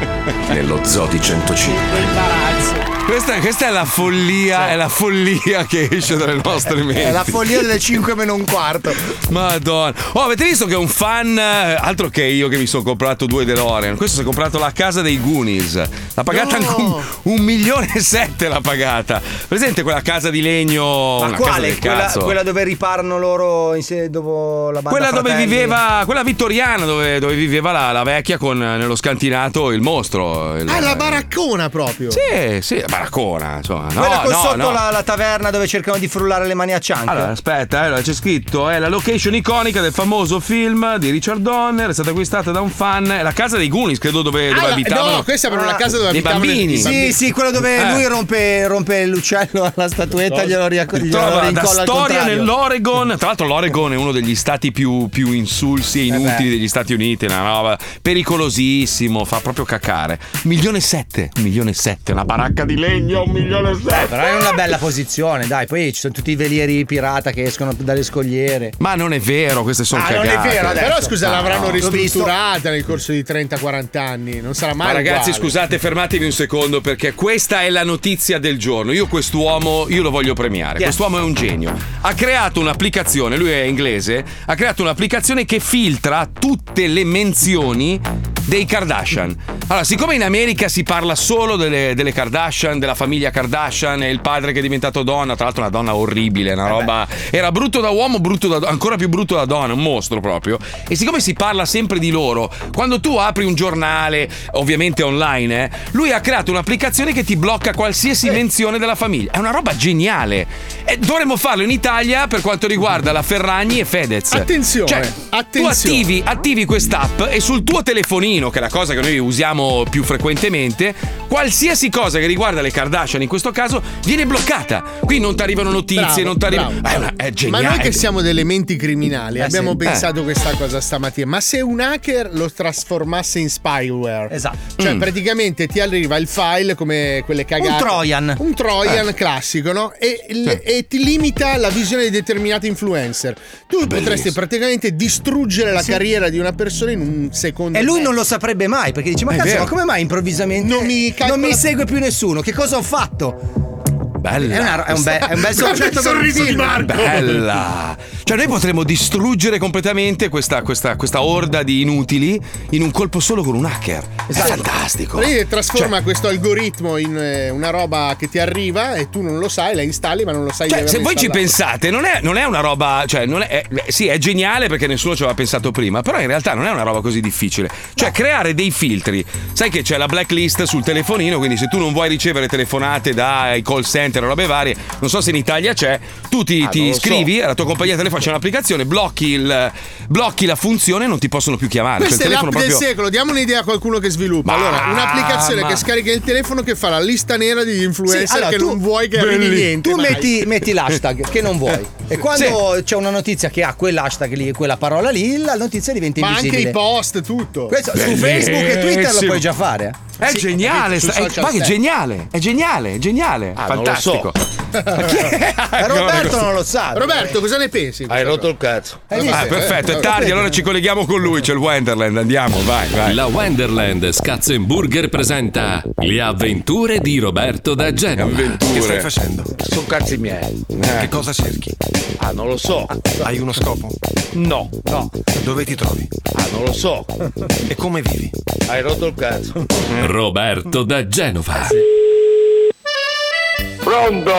nello Zodi 105. Questa, questa è la follia, è la follia che esce dalle nostre menti. È la follia delle 5 meno un quarto. Madonna. Oh, avete visto che un fan, eh, altro che io che mi sono comprato due DeLorean, questo si è comprato la casa dei Goonies. L'ha pagata anche un, un milione e sette l'ha pagata. Presente quella casa di legno? Ma quale? Quella, quella dove riparano loro in se- dopo la banda Quella dove Fratelli? viveva, quella vittoriana dove, dove viveva la, la vecchia con eh, nello scantinato il mostro. il- Ah, la baraccona proprio. Sì, sì, la baraccona, insomma. No, Quella con no, sotto no. La, la taverna dove cercano di frullare le mani a cianco. Allora, aspetta, eh, allora, c'è scritto: è la location iconica del famoso film di Richard Donner. È stata acquistata da un fan. È la casa dei Goonies, credo, dove, dove Ah, abitavano. no, questa è proprio la casa dove abitavano i bambini. Sì, sì, quello dove Eh. lui rompe, rompe l'uccello alla statuetta, glielo, riac- glielo Trova rincolla al storia nell'Oregon. Tra l'altro, l'Oregon è uno degli stati più, più insulsi e inutili degli Stati Uniti. Una roba pericolosissimo, fa proprio cacare. Milione e sette, un milione e sette, una baracca di legno, un milione e sette. Però è una bella posizione, dai. Poi ci sono tutti i velieri pirata che escono dalle scogliere. Ma non è vero, queste sono Ah, non cagate. è vero adesso. Però scusa, No, l'avranno no. ristrutturata nel corso di 30-40 anni. Non sarà mai Ma ragazzi, uguale. scusate, fermatevi un secondo perché questa è la notizia del giorno. Io quest'uomo, io lo voglio premiare. È? Quest'uomo è un genio. Ha creato un'applicazione, lui è inglese, ha creato un'applicazione che filtra tutte le menzioni dei Kardashian. Allora, siccome in America si parla solo delle, delle Kardashian, della famiglia Kardashian e il padre che è diventato donna, tra l'altro una donna orribile, una roba... Era brutto da uomo, brutto da ancora più brutto da donna, un mostro proprio. E siccome si parla sempre di loro, quando tu apri un giornale, ovviamente online, eh, lui ha creato un'applicazione che ti blocca qualsiasi menzione della famiglia. È una roba geniale. E dovremmo farlo in Italia per quanto riguarda la Ferragni e Fedez. Attenzione, Cioè, attenzione. tu attivi, attivi quest'app e sul tuo telefonino, che è la cosa che noi usiamo più frequentemente, qualsiasi cosa che riguarda le Kardashian in questo caso viene bloccata. Qui non ti arrivano notizie, Bravo, non ti arrivano. bravo. È, una- è Ma geniale. noi che siamo delle menti criminali Eh, abbiamo sì. pensato questa cosa stamattina. Ma se un hacker lo trasformasse in spyware, Esatto. cioè Mm. praticamente ti arriva il file come quelle cagate. Un Trojan. Un Trojan Eh. classico, no? E, il- e ti limita la visione di determinati influencer. Tu potresti praticamente distruggere la carriera di una persona in un secondo. E lui non lo saprebbe mai perché dice: Ma cazzo, ma come mai improvvisamente Non mi calcola- non mi segue più nessuno? Che cosa ho fatto? Bella. È, una- è un, be- è un bel soggetto per un sorriso di film. Marco. Bella! Cioè, noi potremmo distruggere completamente questa, questa, questa orda di inutili in un colpo solo con un hacker. È fantastico. Lei trasforma Cioè- questo algoritmo in eh, una roba che ti arriva e tu non lo sai, la installi, ma non lo sai Cioè, se voi ci pensate, non è, non è una roba. Cioè, non è, è- sì, è geniale perché nessuno ci aveva pensato prima, però in realtà non è una roba così difficile. Cioè, creare dei filtri. Sai che c'è la blacklist sul telefonino, quindi se tu non vuoi ricevere telefonate dai call center o robe varie, non so se in Italia c'è, tu ti, Ah, ti lo so. iscrivi alla tua compagnia telefonica c'è un'applicazione, blocchi, il, blocchi la funzione e non ti possono più chiamare. Cioè, Questa è l'app telefono del proprio. secolo, diamo un'idea a qualcuno che sviluppa. Ma- allora, un'applicazione ma- che scarica il telefono che fa la lista nera degli influencer Sì, allora, che tu- non vuoi che arrivi Belli- niente. Tu metti, metti l'hashtag che non vuoi. E quando c'è una notizia che ha quell'hashtag lì, quella parola lì, la notizia diventa Ma anche invisibile. i post, tutto. Questo su Facebook e Twitter lo puoi già fare. Eh. È Sì, geniale, sta- è, ma che è geniale, è geniale, è geniale, Ah, non lo fantastico. Ma Roberto non lo sa. Roberto, cosa ne pensi? Hai rotto il cazzo. Ah, perfetto, è tardi, allora ci colleghiamo con lui, c'è il Wonderland, andiamo, vai, vai. La Wonderland Scazzenburger presenta Le avventure di Roberto da Genova. Che stai facendo? Sono cazzi miei. Che cosa cerchi? Ah, non lo so. Hai uno scopo? No. No. Dove ti trovi? Ah, non lo so. E come vivi? Hai rotto il cazzo. Roberto da Genova. Pronto?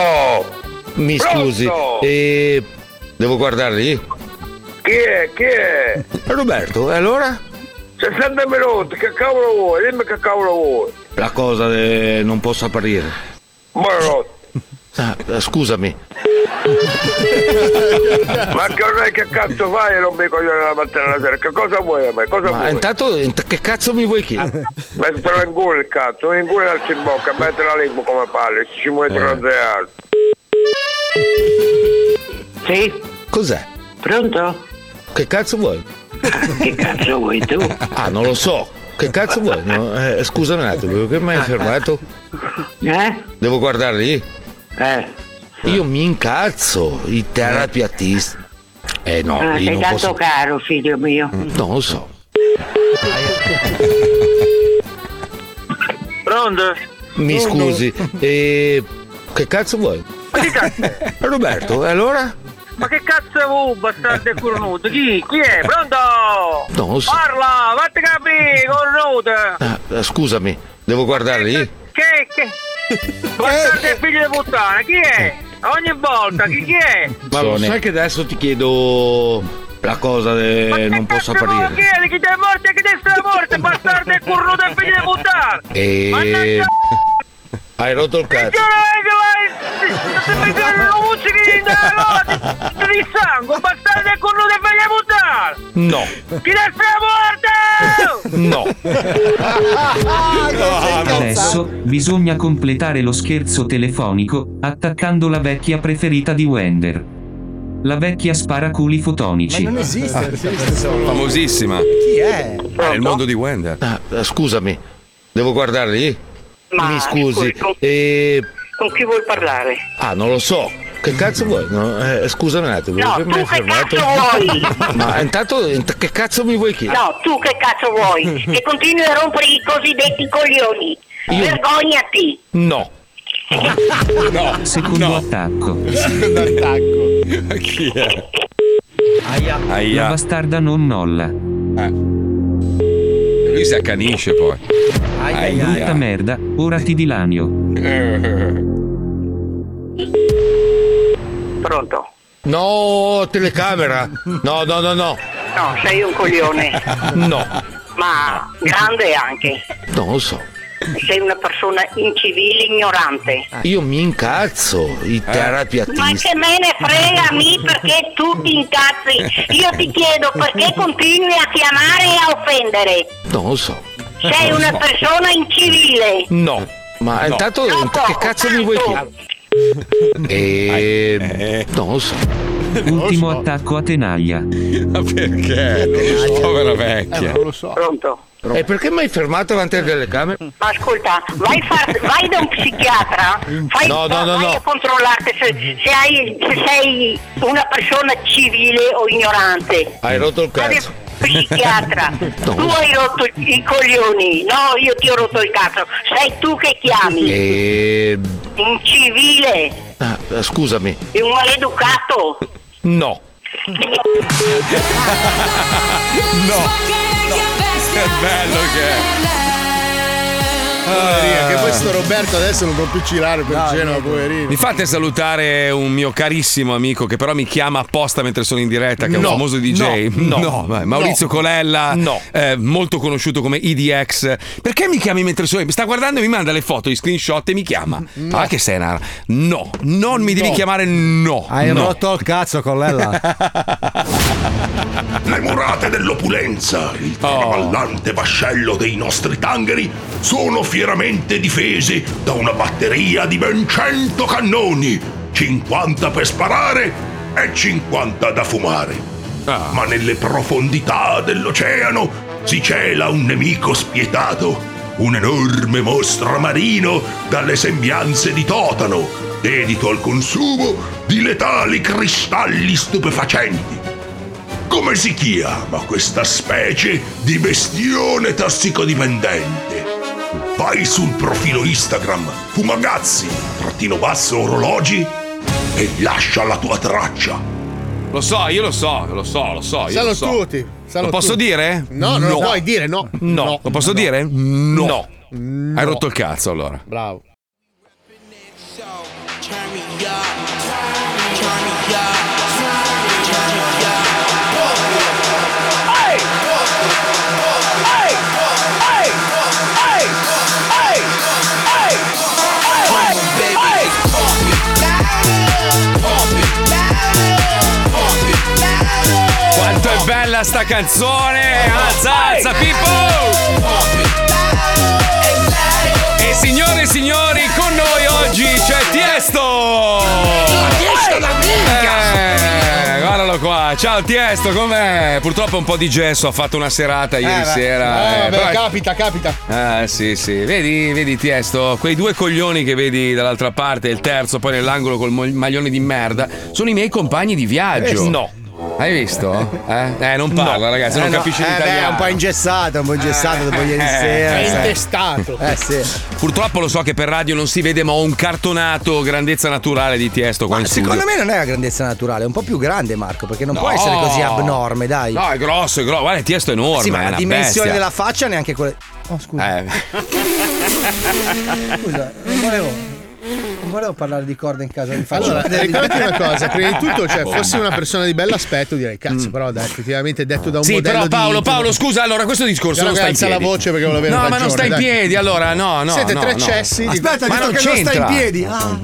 Mi scusi, e devo guardare lì? Chi è? Chi è? Roberto, e allora? 60 minuti, che cavolo vuoi? Dimmi che cavolo vuoi. La cosa de... non posso apparire. Buonanotte. Ah, eh, scusami. Ma che ormai che cazzo fai e non mi coglione la mattina alla sera? Che cosa vuoi a me? Cosa Ma vuoi? intanto int- che cazzo mi vuoi chiedere? Mettilo in culo il cazzo, in culo alzi in bocca, metti la lingua come palle, ci muovi Eh. alto. Sì? Cos'è? Pronto? Che cazzo vuoi? Che cazzo vuoi tu? Ah, non lo so. Che cazzo vuoi? No, eh, scusa un attimo, che mi hai fermato? Eh? Devo guardare lì? Eh. Io mi incazzo, i terapiatisti. Eh no, Ah, sei tanto posso... caro, figlio mio. Non lo so. Pronto? Mi scusi, e... che cazzo vuoi? Ma che cazzo? Roberto, e allora? Ma che cazzo vuoi, bastardo e cornuto? Chi? Chi è? Pronto? Non lo so. Parla, fatti capire, cornuto! Ah, scusami, devo guardare lì? Che? Che? Bastardo e figlio di puttana, chi è? Ogni volta, chi, chi è? Ma lo sai che adesso ti chiedo la cosa de... non posso vuoi apparire. chiedere? Chi ti è morto e chi ti è morto, bastardo e cornuto e figlio di puttana! E... Mannaggia Hai rotto il cazzo. di sangue, bastardo e figlio di puttana! No, Chi ti è morto? no. Adesso bisogna completare lo scherzo telefonico attaccando la vecchia preferita di Wender. La vecchia sparaculi fotonici. Ma non esiste, non esiste. Famosissima. Chi è? È il mondo di Wender. Ah, eh, scusami, devo guardare lì? Ma, Mi scusi, con- e... Con chi vuoi parlare? Ah, non lo so. Che cazzo vuoi? No, eh, scusa un attimo. No, mi hai che fermato? cazzo vuoi? Ma intanto int- che cazzo mi vuoi chiedere? No, tu che cazzo vuoi? Che continui a rompere i cosiddetti coglioni. Io- Vergognati! No. No. Secondo attacco. Chi è? Aia. La Aia. bastarda non molla. Lui si accanisce poi. Aia, Brutta merda, ora ti dilanio. Pronto? No, telecamera. No, no, no, no. No, sei un coglione. No. Ma grande anche. Non lo so. Sei una persona incivile, ignorante. Io mi incazzo, i Ma terapiatisti. che me ne frega a me perché tu ti incazzi? Io ti chiedo perché continui a chiamare e a offendere? Non lo so. Sei una persona incivile. No. Ma intanto int- che cazzo mi vuoi chiedere? E... Non lo so. Ultimo attacco a tenaglia. Ma perché? Povera vecchia. non lo so. Pronto? E perché mi hai fermato davanti alle telecamere? Ma ascolta, vai, far- vai da un psichiatra, fai, No, no, no, vai no. a controllarti se, se hai- se sei una persona civile o ignorante. Hai rotto il cazzo. psichiatra, tu hai rotto i coglioni, no, io ti ho rotto il cazzo, sei tu che chiami, E... incivile, ah, scusami. e un maleducato. No. No. Che bello che è. Poverina, che questo Roberto adesso non può più girare per No, Genova, poverino. Mi fate salutare un mio carissimo amico che però mi chiama apposta mentre sono in diretta, che è un No, famoso DJ. no, no, vai, Maurizio no, Colella, no. eh, molto conosciuto come IDX. Perché mi chiami mentre sono? Mi sta guardando e mi manda le foto, gli screenshot e mi chiama. No. Ah, che sei una... No, non mi devi No. chiamare no. Hai no. rotto il cazzo, Collella. Le murate dell'opulenza, il traballante vascello dei nostri tangheri, sono fieramente difesi da una batteria di ben 100 cannoni, 50 per sparare e 50 da fumare. Ma nelle profondità dell'oceano si cela un nemico spietato, un enorme mostro marino dalle sembianze di totano, dedito al consumo di letali cristalli stupefacenti. Come si chiama questa specie di bestione tossicodipendente? Vai sul profilo Instagram Fumagazzi, trattino basso orologi e lascia la tua traccia. Lo so, io lo so, lo so, lo so. Io lo so. tutti. Lo posso tutti. dire? No, non lo puoi dire, no. No. Lo posso dire? No. No. Hai rotto il cazzo allora. Bravo. Quanto è bella sta canzone! Alza, alza, Pippo! E signore e signori, con noi oggi c'è Tiesto! Eh, guardalo qua, ciao Tiesto, com'è? Purtroppo un po' di gesso, ha fatto una serata ieri Eh, sera. Eh, eh, vabbè, capita, capita. eh sì sì, vedi, vedi Tiesto, quei due coglioni che vedi dall'altra parte, il terzo poi nell'angolo col maglione di merda, sono i miei compagni di viaggio. Eh, no. Hai visto? Eh, Eh, non parla ragazzi, non Eh, no. capisce Eh, beh, l'italiano. è un po' ingessato, un po' ingessato dopo ieri Eh, sera. è intestato. Eh sì. Purtroppo lo so che per radio non si vede, ma ho un cartonato grandezza naturale di Tiesto qua in studio. Secondo me non è la grandezza naturale, è un po' più grande Marco, perché non No. può essere così abnorme, dai. No, è grosso, è grosso. Guarda, Tiesto è enorme. sì, ma è la dimensione bestia. della faccia neanche quella. Oh, scusa. Eh, Scusa, non volevo. Non volevo parlare di corde in casa, mi faccio Allora, ricordati una cosa, prima di tutto, cioè, fossi una persona di bell'aspetto, direi, cazzo, però dai, effettivamente detto da un Mm. Sì, modello però Paolo, di Paolo, scusa, allora questo discorso Guarda non sta in alza piedi. la voce perché volevo avere No, ma ragione, non sta in dai. piedi, allora no, no. Siete no, tre no. cessi di- Aspetta, Ma dico non che non sta in piedi. Ah.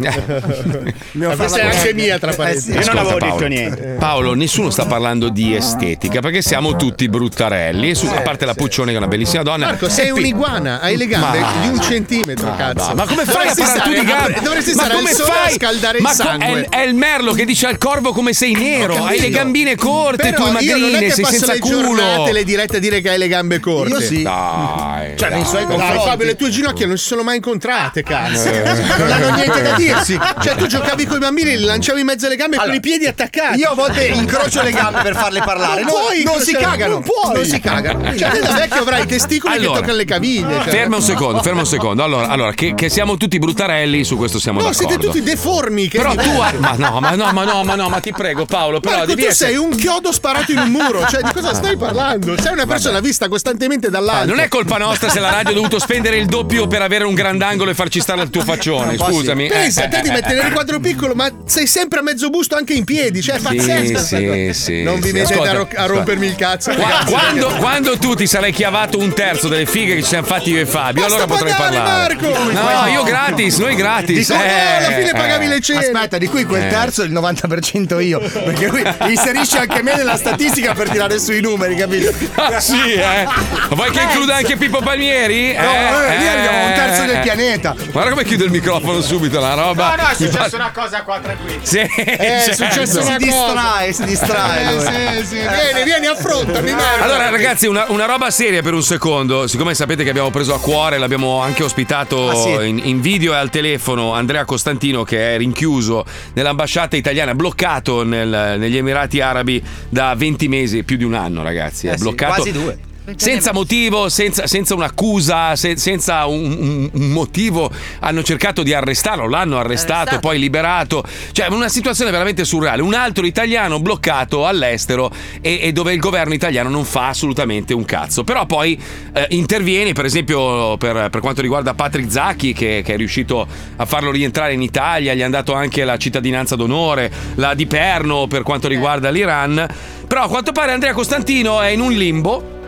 Ma questa è anche mia, tra parentesi. Io non avevo detto niente. Paolo, nessuno sta parlando di estetica perché siamo tutti bruttarelli. E su- a parte la Puccione, che è una bellissima donna. Marco, sei un'iguana, hai le gambe Ma- di un centimetro, cazzo. Ma come fai a parlare tu stare di gambe? Dovresti Ma stare al come fai? a scaldare Ma il co- sangue. è, è il merlo che dice al corvo come sei nero, hai le gambine corte, Però tu io non è magrine, che sei passo senza le culo. giornate le dirette a dire che hai le gambe corte. Io sì. Dai. Cioè, nei suoi Dai, confronti. Fabio, le tue ginocchia non si sono mai incontrate, cazzo. Eh. Non hanno niente da dirsi. Cioè, tu giocavi con i bambini, li lanciavi in mezzo alle gambe con Allora, i piedi attaccati. Io a volte incrocio le gambe per farle parlare. Non No, puoi non si cagano. Non puoi. Non si cagano. Cioè, da vecchio avrai i testicoli Allora, che toccano le caviglie. Cioè. Ferma un secondo, ferma un secondo. Allora, allora che, che siamo tutti bruttarelli, su questo siamo No, d'accordo. siete tutti deformi. Che Però tu hai- Ma no, ma no, ma no, ma no, ma ti prego, Paolo. Però Marco, devi tu essere. sei un chiodo sparato in un muro. Cioè, di cosa stai parlando? Sei una persona vista costantemente Ah, dall'alto. non è colpa nostra se la radio ha dovuto spendere il doppio per avere un grandangolo e farci stare al tuo faccione. Scusami. Pensa, Eh, te ti eh, metti eh, nel riquadro piccolo, ma sei sempre a mezzo busto anche in piedi. Cioè, è Sì, pazzesco. sta sì, sì, non vi sì. mettete a, ro- a rompermi il cazzo. Qua- quando, quando tu ti sarai chiavato un terzo delle fighe che ci siamo fatti io e Fabio, Basta allora potrai parlare. Marco! No, io gratis, noi gratis. Di cui- eh, alla fine pagavi eh. le cene. Aspetta, di cui quel Eh. terzo il 90% io. Perché lui inserisce anche me nella statistica per tirare sui numeri, capito? Ah, sì, eh. Vuoi che includa anche Pippo Palmieri? No, eh, lì arriviamo a un terzo del pianeta. Guarda come chiude il microfono subito, la roba. No, no, è successa fa- una cosa qua tranquillo. Sì, è certo. successo Si una distrae, si distrae. Eh, lui. sì, sì. Vieni, vieni, affrontami, Marco. Allora, ragazzi, una, una roba seria per un secondo. Siccome sapete che abbiamo preso a cuore, l'abbiamo anche ospitato Ah, sì. in, in video e al telefono Andrea Costantino, che è rinchiuso nell'ambasciata italiana, bloccato nel- negli Emirati Arabi da 20 mesi, più di un anno, ragazzi. È Eh sì, bloccato. quasi due. Senza motivo, senza, senza un'accusa, se- senza un, un- motivo, hanno cercato di arrestarlo, l'hanno arrestato, Arrestato. poi liberato. Cioè, una situazione veramente surreale. Un altro italiano bloccato all'estero e, e dove il governo italiano non fa assolutamente un cazzo. Però poi eh, interviene, per esempio, per, per quanto riguarda Patrick Zacchi, che, che è riuscito a farlo rientrare in Italia, gli hanno dato anche la cittadinanza d'onore, la di Perno per quanto riguarda l'Iran. Però a quanto pare Andrea Costantino è in un limbo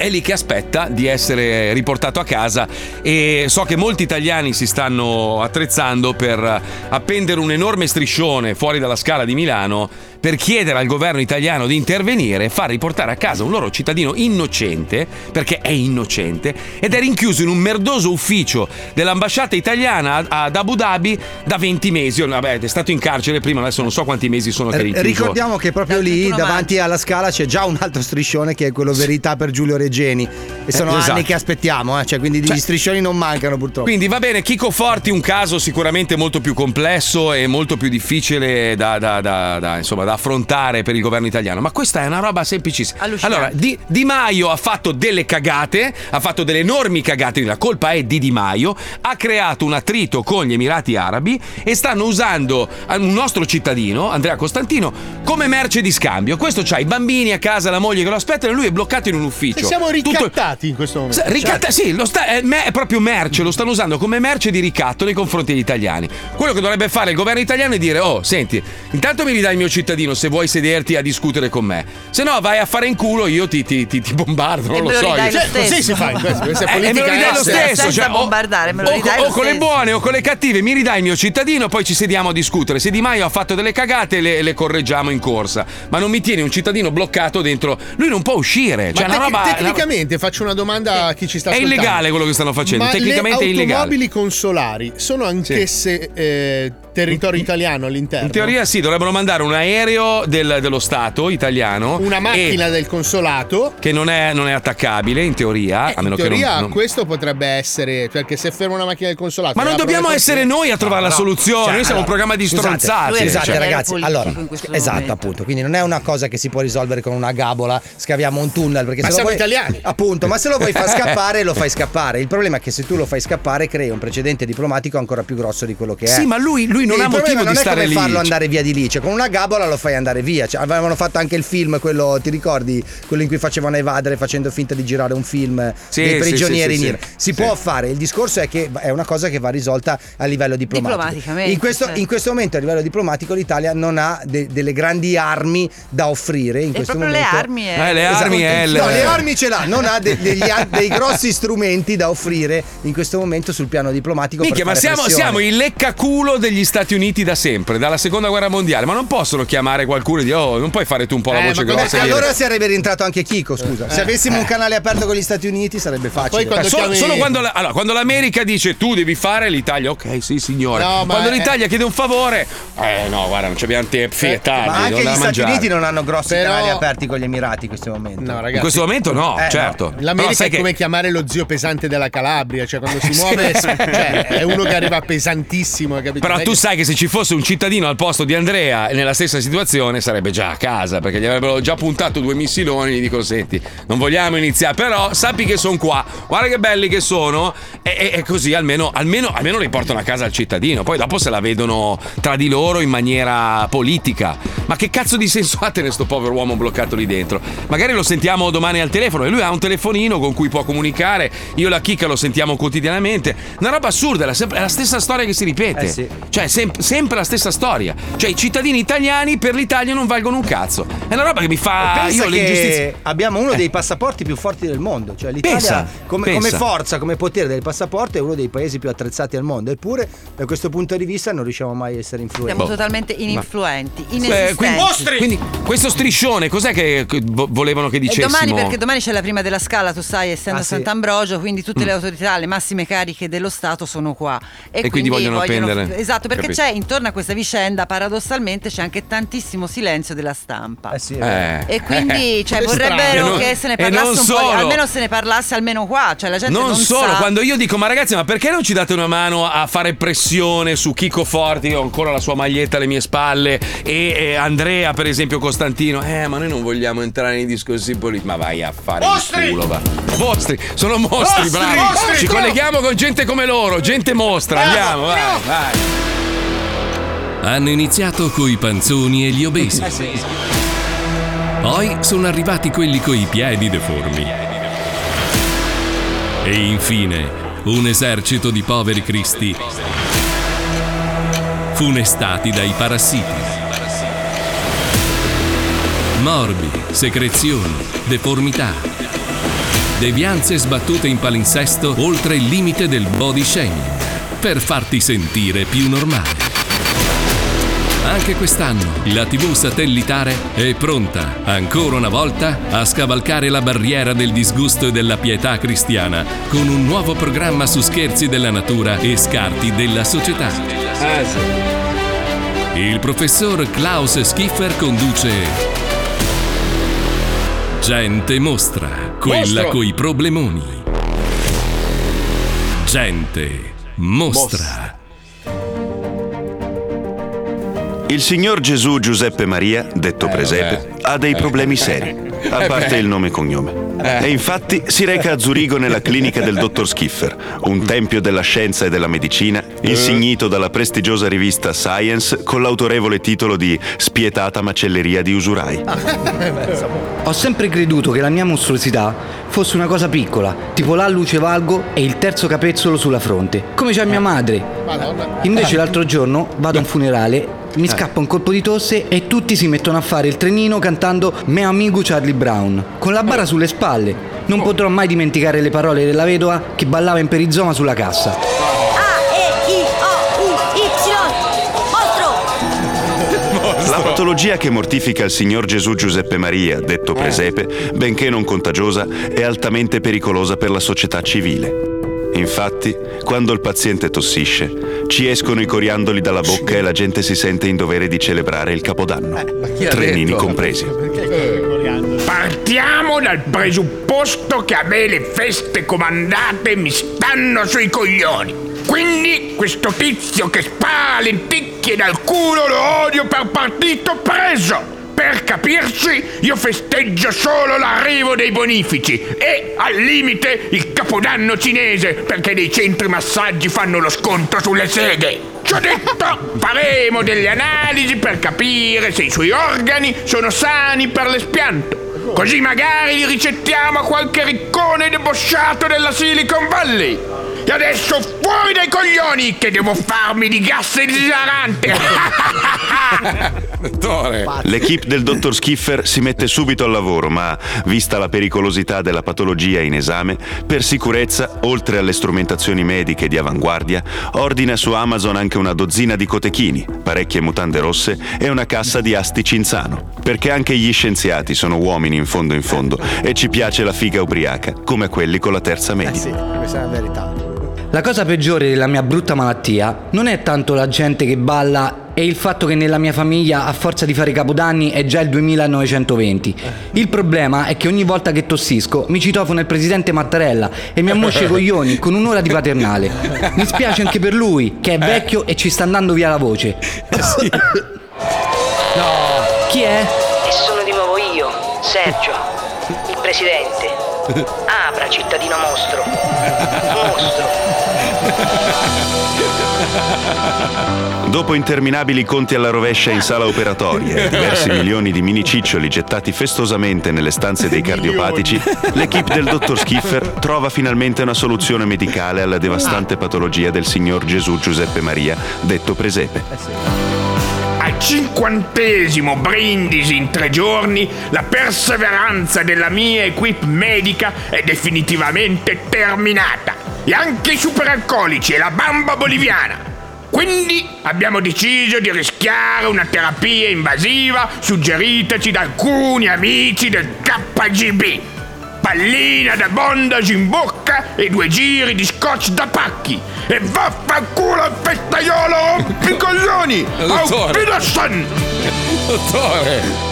è lì che aspetta di essere riportato a casa e so che molti italiani si stanno attrezzando per appendere un enorme striscione fuori dalla scala di Milano per chiedere al governo italiano di intervenire e far riportare a casa un loro cittadino innocente, perché è innocente, ed è rinchiuso in un merdoso ufficio dell'ambasciata italiana ad Abu Dhabi da 20 mesi. Vabbè, è stato in carcere prima, adesso non so quanti mesi sono che è rinchiuso. Ricordiamo che proprio lì, davanti alla scala, c'è già un altro striscione che è quello verità per Giulio Regeni. E sono Eh, esatto. anni che aspettiamo, eh, cioè, quindi Cioè- gli striscioni non mancano purtroppo. Quindi va bene, Chico Forti un caso sicuramente molto più complesso e molto più difficile da, da- da- da, insomma, da affrontare per il governo italiano, ma questa è una roba semplicissima. Allora, di, Di Maio ha fatto delle cagate, ha fatto delle enormi cagate, quindi la colpa è di Di Maio, ha creato un attrito con gli Emirati Arabi e stanno usando un nostro cittadino, Andrea Costantino, come merce di scambio. Questo c'ha i bambini a casa, la moglie che lo aspettano e lui è bloccato in un ufficio. Siamo Tutto- ricattati in questo momento. S- ricatta- Cioè, sì, lo sta- è, me- è proprio merce, lo stanno usando come merce di ricatto nei confronti degli italiani. Quello che dovrebbe fare il governo italiano è dire: Oh, senti, intanto mi ridai il mio cittadino se vuoi sederti a discutere con me. Se no, vai a fare in culo, io ti, ti- ti- ti bombardo. Non E lo lo so. io- lo Cioè, così si fa, questa- questa è Eh, politica e me lo ridai lo stesso. Cioè, o- bombardare, me lo o, ridai o lo con le stesso. buone o con le cattive, mi ridai il mio cittadino, poi ci sediamo a discutere. Se Di Maio ha fatto delle cagate, le, le correggiamo in corsa. Ma non mi tieni un cittadino bloccato dentro. Lui non può uscire. Cioè, ma una tec- roba. tecnicamente faccio una domanda a chi ci sta È ascoltando. illegale quello che stanno facendo, Ma tecnicamente è le illegale. automobili consolari sono anch'esse eh, territorio italiano all'interno? In teoria sì, dovrebbero mandare un aereo del- dello Stato italiano. Una macchina del consolato. Che non è, non è attaccabile, in teoria. a meno In teoria che non. non- questo potrebbe essere, perché se ferma una macchina del consolato... Ma non e dobbiamo essere noi a trovare la soluzione. Cioè, noi siamo un allora, programma di scusate, stronzate. Scusate, cioè. ragazzi. Allora, esatto, appunto. Quindi non è una cosa che si può risolvere con una gabola, scaviamo un tunnel. Perché Ma se lo siamo vuoi- italiani. Appunto, ma se lo vuoi far scappare, lo fai scappare. Il problema è che se tu lo fai scappare, crei un precedente diplomatico ancora più grosso di quello che è. Sì, ma lui- lui non Il ha motivo problema di non è stare come lì, farlo andare via di lì. Cioè, con una gabola lo fai andare via. Cioè, avevano fatto anche il film, quello, ti ricordi? Quello in cui facevano evadere facendo finta di girare un film Sì, dei prigionieri sì, sì, in Iran. Si Sì. può fare. Il discorso è che è una cosa che va risolta a livello diplomatico. Diplomaticamente, In questo, certo. in questo momento, a livello diplomatico, l'Italia non ha de- delle grandi armi da offrire. In E questo proprio le momento. armi è- Eh, le Esatto. armi è No, le armi ce l'ha, non ha de- degli a- dei grossi strumenti da offrire in questo momento sul piano diplomatico. Minchia, per ma fare siamo, siamo il leccaculo degli Stati Uniti da sempre, dalla seconda guerra mondiale. Ma non possono chiamare qualcuno e dire: Oh, non puoi fare tu un po' la Eh, voce grossa. e dire- allora sarebbe rientrato anche Chico, scusa. Se Eh. avessimo Eh. un canale aperto con gli Stati Uniti sarebbe facile. Eh, solo, solo quando, la- allora, quando l'America dice tu devi fare l'Italia, ok, sì, signore. No, ma quando è- l'Italia chiede un favore, eh no, guarda, non c'abbiamo tempo, è tardi, ma anche gli da Stati mangiare. Uniti non hanno grossi Però- canali aperti con gli Emirati in questo momento. No, ragazzi. In questo momento no, Eh, certo. no. L'America sai è che- come chiamare lo zio pesante della Calabria, cioè quando si muove cioè, è uno che arriva pesantissimo, hai capito? Però tu che- sai che se ci fosse un cittadino al posto di Andrea nella stessa situazione sarebbe già a casa perché gli avrebbero già puntato due missiloni. Gli dico: Senti, non vogliamo iniziare, però sappi che sono qua. Guarda che belli che sono. E, e- e così almeno, almeno, almeno li portano a casa al cittadino. Poi dopo se la vedono tra di loro in maniera politica. Ma che cazzo di senso ha tenere sto povero uomo bloccato lì dentro? Magari lo sentiamo domani al telefono e lui ha un telefonino con cui può comunicare. Io e la chicca lo sentiamo quotidianamente. Una roba assurda, è la, è la stessa storia che si ripete. Eh sì. Cioè, sem- sempre la stessa storia. Cioè, i cittadini italiani per l'Italia non valgono un cazzo. È una roba che mi fa. Pensa Io che abbiamo uno Eh. dei passaporti più forti del mondo. Cioè l'Italia, Pensa, come, pensa. come forza, come potere del passaporto, è uno dei paesi più attrezzati al mondo. Eppure, da questo punto di vista, non riusciamo mai a essere influenti. Siamo totalmente ininfluenti, Eh, inesistenti. quindi, quindi questo striscione, cos'è che che vo- volevano che E dicessimo? domani, perché domani c'è la prima della scala, tu sai, essendo Ah, sì. Sant'Ambrogio, quindi tutte le Mm. autorità, le massime cariche dello Stato sono qua. E quindi vogliono appendere. Esatto, perché Capito. c'è intorno a questa vicenda, paradossalmente, c'è anche tantissimo silenzio della stampa. Eh. E quindi cioè, vorrebbero strano. che se ne non parlasse un po', solo. almeno se ne parlasse almeno qua, cioè la gente non, Non solo, sa. quando io dico, ma ragazzi, ma perché non ci date una mano a fare pressione su Chico Forti? Io ho ancora la sua maglietta alle mie spalle. E, e Andrea, per esempio, Costantino. Eh, ma noi non vogliamo entrare nei discorsi politici. Ma vai a fare Mostri! il culo, va. Mostri, sono mostri, Mostri! bravi. Mostri! Ci colleghiamo con gente come loro, gente mostra. Bravo, Andiamo, vai, bravo. vai. Hanno iniziato coi panzoni e gli obesi. Poi sono arrivati quelli coi piedi deformi. E infine un esercito di poveri cristi funestati dai parassiti. Morbi, secrezioni, deformità. Devianze sbattute in palinsesto oltre il limite del body shaming per farti sentire più normale. Anche quest'anno la TV satellitare è pronta, ancora una volta, a scavalcare la barriera del disgusto e della pietà cristiana con un nuovo programma su scherzi della natura e scarti della società. Il professor Klaus Schiffer conduce Gente Mostra, quella coi problemoni. Gente Mostra. Il signor Gesù Giuseppe Maria, detto Presepe, ha dei problemi seri, a Eh parte beh. il nome e cognome. Eh. E infatti si reca a Zurigo nella clinica del dottor Schiffer, un tempio della scienza e della medicina, insignito dalla prestigiosa rivista Science con l'autorevole titolo di Spietata macelleria di usurai. Ho sempre creduto che la mia mostruosità fosse una cosa piccola, tipo l'alluce valgo e il terzo capezzolo sulla fronte, come c'ha mia madre. Invece l'altro giorno vado a un funerale, mi scappa un colpo di tosse e tutti si mettono a fare il trenino cantando Me amigo Charlie Brown, con la bara sulle spalle. Non potrò mai dimenticare le parole della vedova che ballava in perizoma sulla cassa. La patologia che mortifica il signor Gesù Giuseppe Maria, detto Presepe, benché non contagiosa, è altamente pericolosa per la società civile. Infatti, quando il paziente tossisce, ci escono i coriandoli dalla bocca e la gente si sente in dovere di celebrare il capodanno. ha Trenini compresi. Partiamo dal presupposto che a me le feste comandate mi stanno sui coglioni. Quindi questo tizio che spara lenticchie dal culo lo odio per partito preso. Per capirci, io festeggio solo l'arrivo dei bonifici e, al limite, il capodanno cinese, perché nei centri massaggi fanno lo sconto sulle seghe. Ci ho detto, faremo delle analisi per capire se i suoi organi sono sani per l'espianto. Così magari li ricettiamo a qualche riccone debosciato della Silicon Valley. E adesso fuori dai coglioni che devo farmi di gas esilarante. L'equipe del dottor Schiffer si mette subito al lavoro, ma, vista la pericolosità della patologia in esame, per sicurezza, oltre alle strumentazioni mediche di avanguardia, ordina su Amazon anche una dozzina di cotechini, parecchie mutande rosse e una cassa di asti cinzano. Perché anche gli scienziati sono uomini in fondo in fondo e ci piace la figa ubriaca, come quelli con la terza media. Questa è la verità. La cosa peggiore della mia brutta malattia non è tanto la gente che balla e il fatto che nella mia famiglia a forza di fare capodanni è già il 2920. Il problema è che ogni volta che tossisco mi citofono il presidente Mattarella e mi ammoscia i coglioni con un'ora di paternale. Mi spiace anche per lui, che è vecchio e ci sta andando via la voce. Chi è? E sono di nuovo io, Sergio, il presidente. Apra, cittadino mostro. Dopo interminabili conti alla rovescia in sala operatoria e diversi milioni di mini ciccioli gettati festosamente nelle stanze dei cardiopatici, l'equipe del dottor Schiffer trova finalmente una soluzione medicale alla devastante patologia del signor Gesù Giuseppe Maria, detto Presepe. Cinquantesimo brindisi in tre giorni, la perseveranza della mia equip medica è definitivamente terminata. E anche i superalcolici e la bamba boliviana. Quindi abbiamo deciso di rischiare una terapia invasiva suggeritaci da alcuni amici del KGB. Pallina da bondage in bocca e due giri di scotch da pacchi. E vaffanculo al festaiolo rompicoglioni! Auf Dottore. Wiedersehen! Dottore!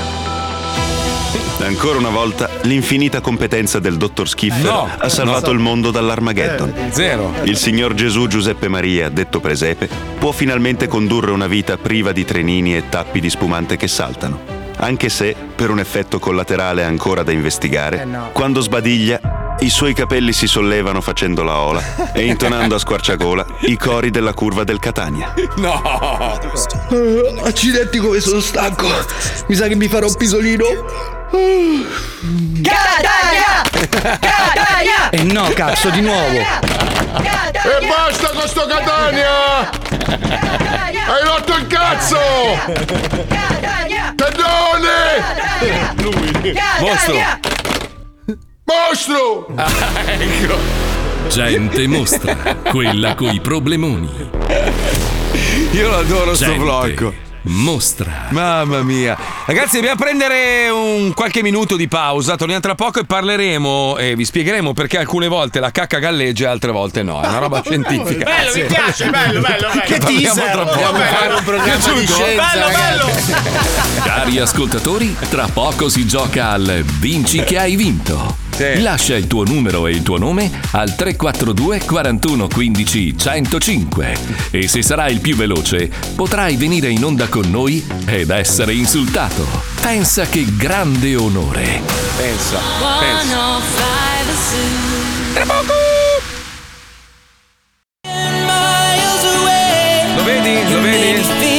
Ancora una volta, l'infinita competenza del dottor Skiffer No, ha salvato no. il mondo dall'Armageddon. Eh, zero. Il signor Gesù Giuseppe Maria, detto presepe, può finalmente condurre una vita priva di trenini e tappi di spumante che saltano. Anche se, per un effetto collaterale ancora da investigare, Eh no. quando sbadiglia, i suoi capelli si sollevano facendo la ola e intonando a squarciagola i cori della curva del Catania. No! Eh, accidenti come sono stanco. Mi sa che mi farò un pisolino. Catania! Catania! E no, cazzo, di nuovo. E basta con sto Catania! Hai rotto il cazzo! Pedone! Mostro! Mostro! ecco. Gente mostra, quella coi problemoni. Io lo adoro sto vlog. Mostra. Mamma mia. Ragazzi, dobbiamo prendere un qualche minuto di pausa. Torniamo tra poco e parleremo e vi spiegheremo perché alcune volte la cacca galleggia e altre volte no. È una roba scientifica. Bello, mi piace, bello, bello, bello. Che teaser! Parliamo tra poco. fare un programma di scienza, Bello, bello. Cari ascoltatori, tra poco si gioca al Vinci che hai vinto. Lascia il tuo numero e il tuo nome al 342 41 15 105 e se sarai il più veloce potrai venire in onda con noi ed essere insultato. Pensa che grande onore. Pensa, Tra poco! Lo vedi? Lo vedi?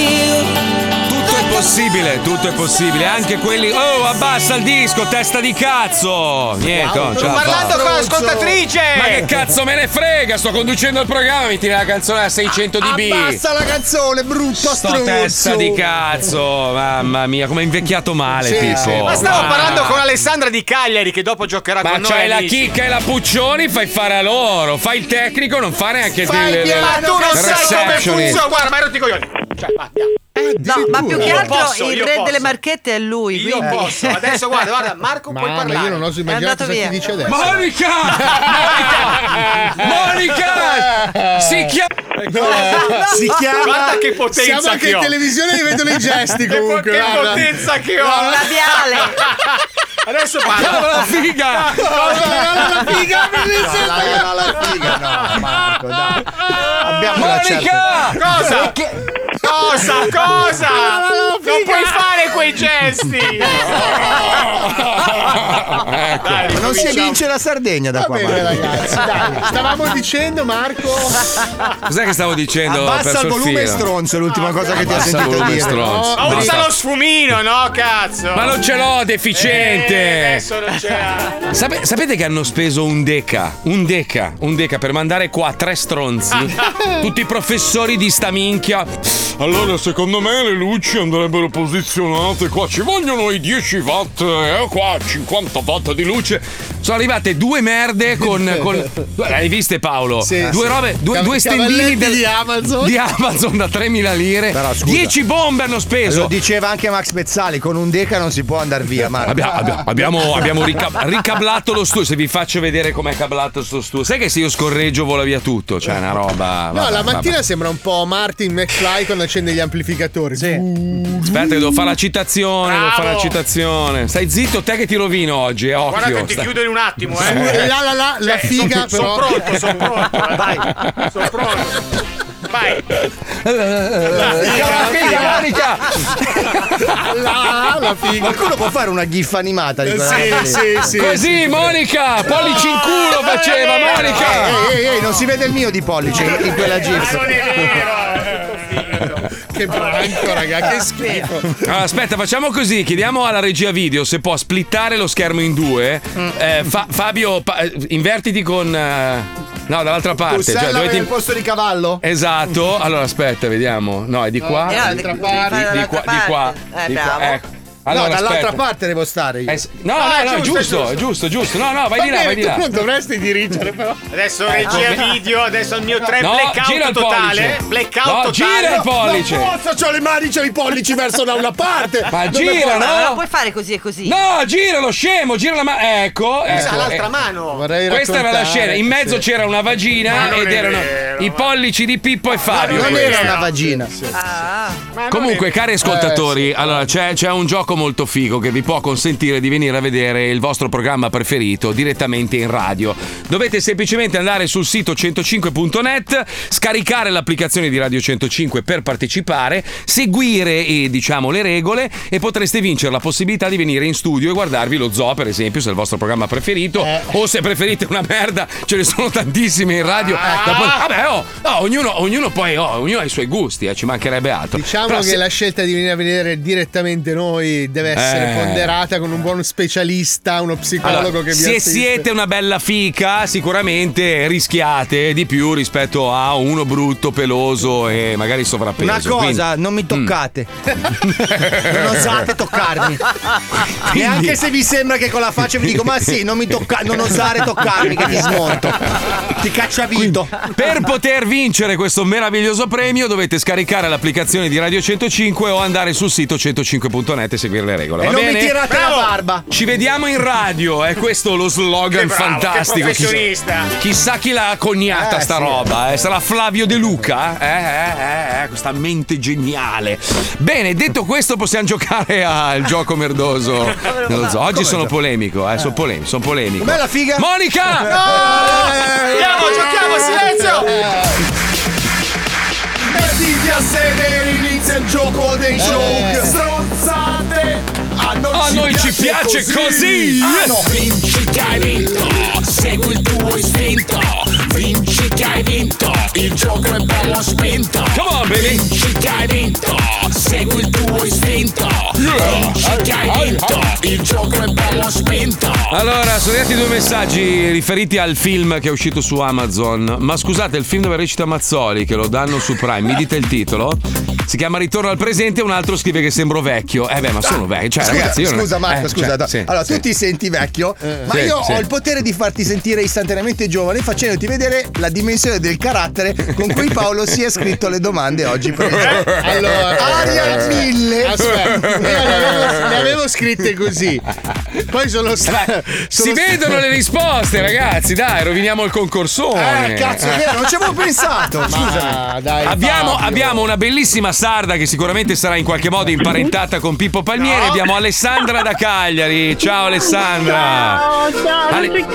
Possibile, tutto è possibile. Anche quelli. Oh, abbassa il disco, testa di cazzo! Niente, non ce Sto la parlando con l'ascoltatrice! Ma che cazzo me ne frega? Sto conducendo il programma, mi tira la canzone a 600 dB. Abbassa la canzone, brutto Sto stronzo. testa di cazzo, mamma mia, come è invecchiato male, Sì, sì. Ma stavo Ah. parlando con Alessandra di Cagliari che dopo giocherà Ma con noi. c'hai la amici. chicca e la Puccioni, fai fare a loro. Fai il tecnico, non fare anche Fai piano, ma tu non sai come funziona. Guarda, ma hai rotto i coglioni. Cioè, va, andiamo. No, ma più che altro posso, il re posso. delle marchette è lui. Io quindi- posso. Adesso guarda, guarda, Marco puoi Mamma, parlare. io non oso È immaginare andato cosa ti via. dice adesso. Monica! Monica! Monica! Si chiama. Si chiama. Guarda che potenza Siamo anche che in ho. televisione e vedono i gesti Che comunque. Che guarda. potenza che ho. No, labiale. Adesso parla. La figa! Cosa? La figa, No, la, no, figa, no, Marco, dai. Abbiamo una Monica! certa- Cosa? Cosa? Cosa? Non puoi fare quei gesti. Ecco. Dai, non si vince la Sardegna da Va qua. bene, ragazzi, dai. Stavamo dicendo, Marco. Cos'è che stavo dicendo? Ho Abbassa il volume stronzo, è l'ultima cosa che ti il sentito volume dire. stronzo. Ma usa Basta. lo sfumino, no, cazzo? Ma non ce l'ho, deficiente! Eh, adesso non ce l'ha. Sape- sapete che hanno speso un deca, un deca, un deca per mandare qua tre stronzi? tutti i professori di sta minchia. Allora, secondo me le luci andrebbero posizionate qua. Ci vogliono i 10 watt, eh, qua 50 watt di luce. Sono arrivate due merde con. con... L'hai viste, Paolo? Sì, due sì. robe, due, Cav- due stendini del- di Amazon. di Amazon da 3.000 lire. Però, scusa. 10 bombe hanno speso. Lo diceva anche Max Pezzali, con un deca non si può andare via, Marco. Abbia- abbia- abbiamo abbiamo rica- ricablato lo studio. Se vi faccio vedere com'è cablato sto studio, sai che se io scorreggio vola via tutto. Cioè, una roba. No, vabbè, la mattina vabbè. sembra un po' Martin McFly quando accende gli amplificatori. Aspetta, che devo fare la citazione. Devo fare la Bravo. citazione. Stai zitto, te che ti rovino oggi. eh, Occhio. Guarda che ti chiudo in un attimo, eh. La la la, la Cioè, figa son- però. Sono pronto, sono pronto. eh, Vai, sono pronto. Vai. La figa, Monica! La, la figa. Qualcuno può fare una gif animata di quella Sì, sì, sì. Così, Monica! Pollici in culo faceva, Monica! Ehi, ehi, ehi, non si vede il mio di pollice in, in quella gif. Non è vero. Che branco, raga, che schifo. Allora, aspetta, facciamo così: chiediamo alla regia video se può splittare lo schermo in due. Eh, Fa- Fabio, pa- eh, invertiti con. eh, no, dall'altra parte. Cioè, Pussella dovete- nel posto di cavallo? Esatto. Allora, aspetta, vediamo. No, è di qua. Eh, no, devi fare di, di dall'altra qua, di qua. parte. Eh, di qua. bravo. Ecco. Allora, no, dall'altra aspetta. parte devo stare io. Eh. No, Ah, no, no, giusto, giusto, giusto. giusto. No, no, vai di là, vai di tu là. non dovresti dirigere, però. Adesso regia video, adesso il mio 3 No, blackout totale. Blackout No, totale. gira il pollice. Non posso, c'ho le mani, c'ho i pollici verso da una parte. Ma Non gira, non no? lo puoi fare così e così. No, gira lo scemo, gira la mano. Ecco, Usa ecco. l'altra eh. mano. Vorrei Questa era la scena, in mezzo sì. c'era una vagina non ed erano vero, i pollici di Pippo e Fabio. Non era una vagina. Ah. Non Comunque, cari ascoltatori, allora c'è, c'è un gioco molto figo che vi può consentire di venire a vedere il vostro programma preferito direttamente in radio. Dovete semplicemente andare sul sito 105.net, scaricare l'applicazione di Radio 105 per partecipare, seguire eh, diciamo le regole e potreste vincere la possibilità di venire in studio e guardarvi lo zoo, per esempio, se è il vostro programma preferito, o se preferite una merda, ce ne sono tantissime in radio. Poi- Vabbè, oh, oh, ognuno, ognuno poi oh, ognuno ha i suoi gusti, eh, ci mancherebbe altro. Diciamo Però che se- la scelta di venire a vedere direttamente noi deve essere Eh. ponderata con un buon specialista, uno psicologo Allora, che vi se assiste. siete una bella fica, sicuramente rischiate di più rispetto a uno brutto, peloso e magari sovrappeso. Una cosa, Quindi- non mi toccate. non osate toccarmi. Quindi- Neanche se vi sembra che con la faccia vi dico, ma sì, non mi tocca, non osare toccarmi che ti smonto. Ti cacciavito. Per poter vincere questo meraviglioso premio dovete scaricare l'applicazione di Radio 105 o andare sul sito 105.net e seguire le regole. E Va non bene? mi tirate la barba. Ci vediamo in radio, è questo lo slogan Che bravo, fantastico. che Chissà- professionista. Chissà chi l'ha coniata Eh, sta sì. roba, eh? sarà Flavio De Luca? Eh, eh, eh, eh, questa mente geniale. Bene, detto questo possiamo giocare al gioco merdoso. zoo. Oggi sono polemico, eh, sono polemico, sono polemico. Com'è la figa? Monica! Andiamo, giochiamo, silenzio! Mettiti a sedere, inizia il gioco dei joke. A noi, A noi ci piace così. Ah, no. Vinci che hai vinto, segui il tuo istinto. Vinci che hai vinto, il gioco è bello spinto. Come on, baby. Vinci che hai vinto, segui il tuo istinto. Vinci che hai vinto, il gioco è bello spinto. Allora, sono arrivati due messaggi riferiti al film che è uscito su Amazon. Ma scusate, il film dove recita Mazzoli, che lo danno su Prime, mi dite il titolo? Si chiama Ritorno al presente e un altro scrive che sembro vecchio. Eh beh, ma sono vecchio. Cioè, scusa, ragazzi, io non- scusa Marco, eh, scusa. cioè, da- sì, allora, sì. tu ti senti vecchio, ma Sì, io sì. ho il potere di farti sentire istantaneamente giovane facendoti vedere la dimensione del carattere con cui Paolo si è scritto le domande oggi. Allora, Aria al mille. Aspetta, io le avevo, scritte così. Poi sono stato. Si vedono le risposte, ragazzi. Dai, roviniamo il concorsone. Eh, cazzo, è vero, non ci avevo pensato. Scusami. dai, Abbiamo, Fabio. abbiamo una bellissima sarda che sicuramente sarà in qualche modo imparentata con Pippo Palmieri. Abbiamo Alessandra da Cagliari. Ciao Alessandra. Ciao, ciao, Ale-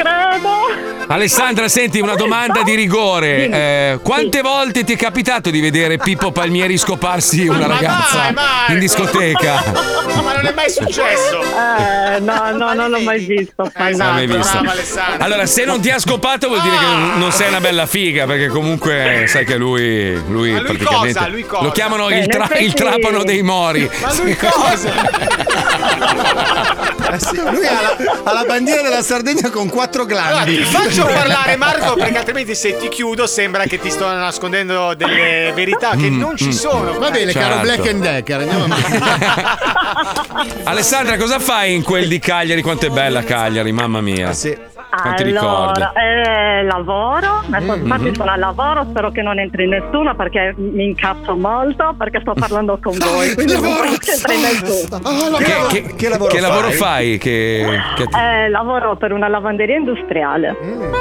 credo. Alessandra, senti una domanda di rigore. Eh, quante volte ti è capitato di vedere Pippo Palmieri scoparsi una Ma ragazza in discoteca? Ma non è mai successo! Eh, no, no, non l'ho mai visto. Non l'hai mai visto. brava Alessandra. Allora, se non ti ha scopato vuol dire che non- sei una bella figa, perché comunque sai che lui, lui, Ma lui praticamente cosa? Lui cosa? lo chiamano Eh, il, tra- il trapano dei mori. Ma lui cosa? Eh sì, lui ha la, ha la bandiera della Sardegna con quattro Allora, ti faccio parlare Marco perché altrimenti se ti chiudo sembra che ti sto nascondendo delle verità che Mm, non ci sono. Va bene, caro Certo. Black and Decker, andiamo avanti. Alessandra, cosa fai in quel di Cagliari? Quanto è bella Cagliari, mamma mia. Sì. Quanti? Allora, eh, lavoro, adesso Mm. infatti Mhm. sono al lavoro, spero che non entri nessuno perché mi incazzo molto perché sto parlando con voi, quindi non voglio che entri nessuno. Che, che- che lavoro che lavoro fai? fai? Che, che- Eh, lavoro per una lavanderia industriale.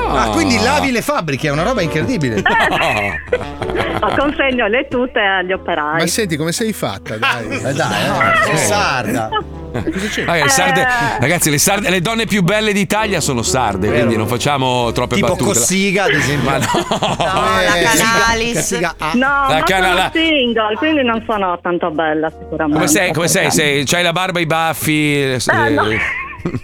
Ah, quindi lavi le fabbriche, è una roba incredibile. Ma consegno le tute agli operai. Ma senti, come sei fatta? Dai, Eh dai, eh, sei sarda. Sarde- Eh. ragazzi, le, sarde- le donne più belle d'Italia sono sarde, quindi non facciamo troppe Tipo battute. Cossiga, ad esempio. Ma no. la Canalis. Cossiga- ah. No, La canala- single, quindi non sono tanto bella sicuramente. Come sei? Come sei? sei? C'hai la barba, i baffi? eh, Eh, no.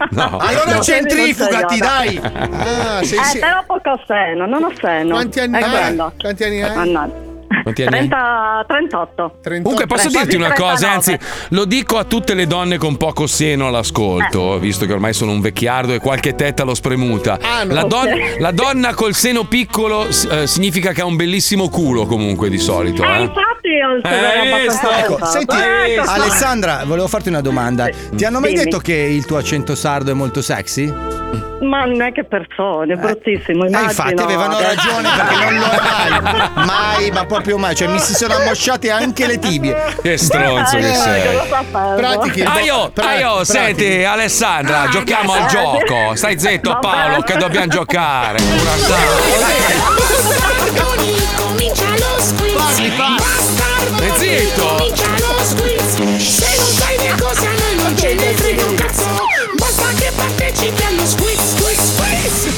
no. Allora No, centrifugati, dai. Ah, sei, Eh, sei- però poco seno, non ho seno. Quanti anni È hai? quello. Quanti anni hai? Mannaggia. Quanti anni hai? 30, 38. Comunque posso dirti una cosa, anzi lo dico a tutte le donne con poco seno all'ascolto, Eh. visto che ormai sono un vecchiardo e qualche tetta l'ho spremuta. Ah, no. la, don- la donna col seno piccolo eh, significa che ha un bellissimo culo comunque di solito. Eh, Eh? infatti ho Eh, abbastanza ecco, pensato. Senti, Ecco. Alessandra, volevo farti una domanda. Ti hanno mai Dimmi. detto che il tuo accento sardo è molto sexy? Ma non è che persone, bruttissimo, Eh, immagino. infatti avevano ragione perché non lo è mai, mai, ma proprio mai. Cioè, mi si sono ammosciate anche le tibie. Che stronzo che sei. Pratichi Aio, pra- aio, pratichi. senti Alessandra, Ah, giochiamo al eh, gioco. Stai zitto Va Paolo, che dobbiamo giocare. Bastardoni, comincia lo squiz. Parli, parli. E zitto. comincia lo squiz. Se non sai le cose a noi non ce ne frega un cazzo. Basta che partecipi allo squiz.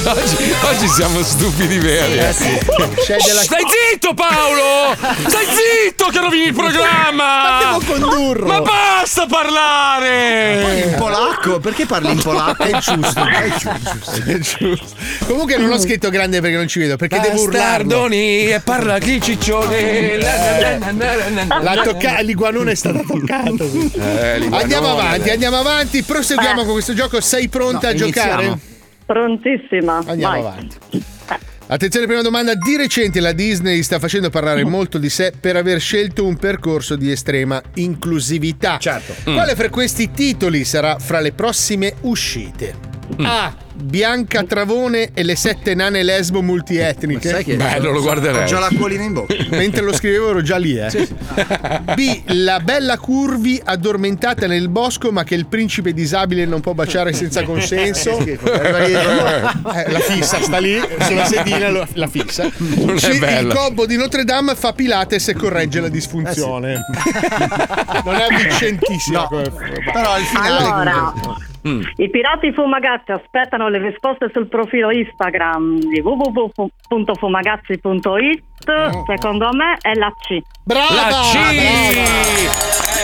Oggi, oggi siamo stupidi veri. Eh sì. Shh, Stai zitto Paolo! Stai zitto che rovini il programma! Ma devo condurlo. Ma basta parlare! Poi in polacco? Perché parli in polacco? È giusto, è giusto, è giusto. Comunque non l'ho scritto grande perché non ci vedo, perché devo urlarlo. Bastardoni e parla chi ciccione. La, tocca- l'iguanone è stata toccata. Eh, l'iguanone, andiamo avanti, andiamo avanti. Proseguiamo con questo gioco. Sei pronta No, a giocare? iniziamo. Prontissima. Andiamo vai. avanti. Attenzione, prima domanda. Di recente la Disney sta facendo parlare molto di sé per aver scelto un percorso di estrema inclusività. Certo. Quale fra questi titoli sarà fra le prossime uscite? A. Bianca Travone e le sette nane lesbo multietniche. sai che- Bello, lo guarderei. Ho già l'acquolina in bocca. Mentre lo scrivevo ero già lì, eh. B. La bella Curvi addormentata nel bosco ma che il principe disabile non può baciare senza consenso. Dietro. Eh, la fissa sta lì sulla sedina lo- la fissa. Non è C. Il bella. gobbo di Notre Dame fa Pilates e corregge la disfunzione. non è avvicentissima. come- Però al finale Allora, Mm. i pirati fumagazzi aspettano le risposte sul profilo Instagram di www.fumagazzi.it. Secondo me è la C. Brava! La C! brava.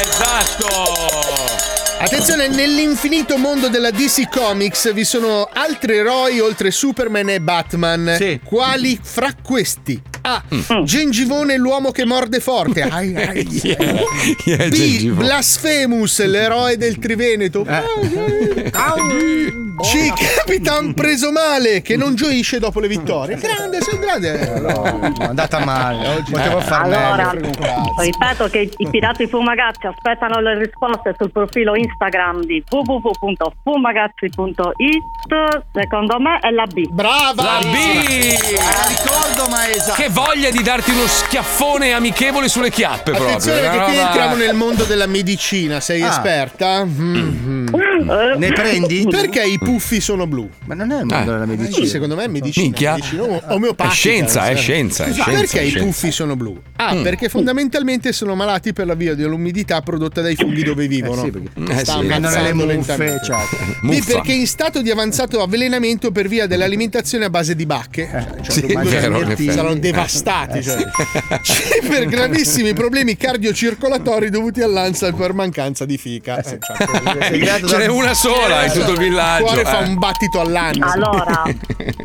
Esatto! Attenzione, nell'infinito mondo della DC Comics vi sono altri eroi oltre Superman e Batman. Quali fra questi? A. Gengivone, l'uomo che morde forte. Ai, ai. Chi è B. Gengivone? Blasphemous, l'eroe del Triveneto. C. Capitan preso male, che non gioisce dopo le vittorie. Grande, sei grande. No, è andata male. Potevo far Allora, meglio. ripeto che i pirati fumagazzi aspettano le risposte sul profilo Instagram di www.fumagazzi.it. Secondo me è la B. Brava! La B! ricordo, ma esatto. Che voglia di darti uno schiaffone amichevole sulle chiappe proprio. Attenzione perché qui entriamo nel mondo della medicina, sei Ah. esperta? Mhm. Ne prendi? Perché i puffi sono blu? Ma non è il mondo della medicina. Sì, secondo me è medicina. Minchia. medicina o- omeopatica. È scienza, è Sì. scienza, è Esatto. scienza, Perché è i scienza. puffi sono blu? Ah, Mm. perché fondamentalmente sono malati per la via dell'umidità prodotta dai funghi dove vivono. Eh sì, perché- Eh Sta sì. Prendono le ammazzando muffe, lentamente. certo. B Muffa. perché in stato di avanzato avvelenamento per via dell'alimentazione a base di bacche. Cioè, Sì, vero, saranno devastati. Eh, cioè. C per gravissimi problemi cardiocircolatori dovuti all'ansia per mancanza di fica. Eh, cioè, Ce n'è una sola in tutto il il villaggio. cuore fa eh. un battito all'anno. Allora,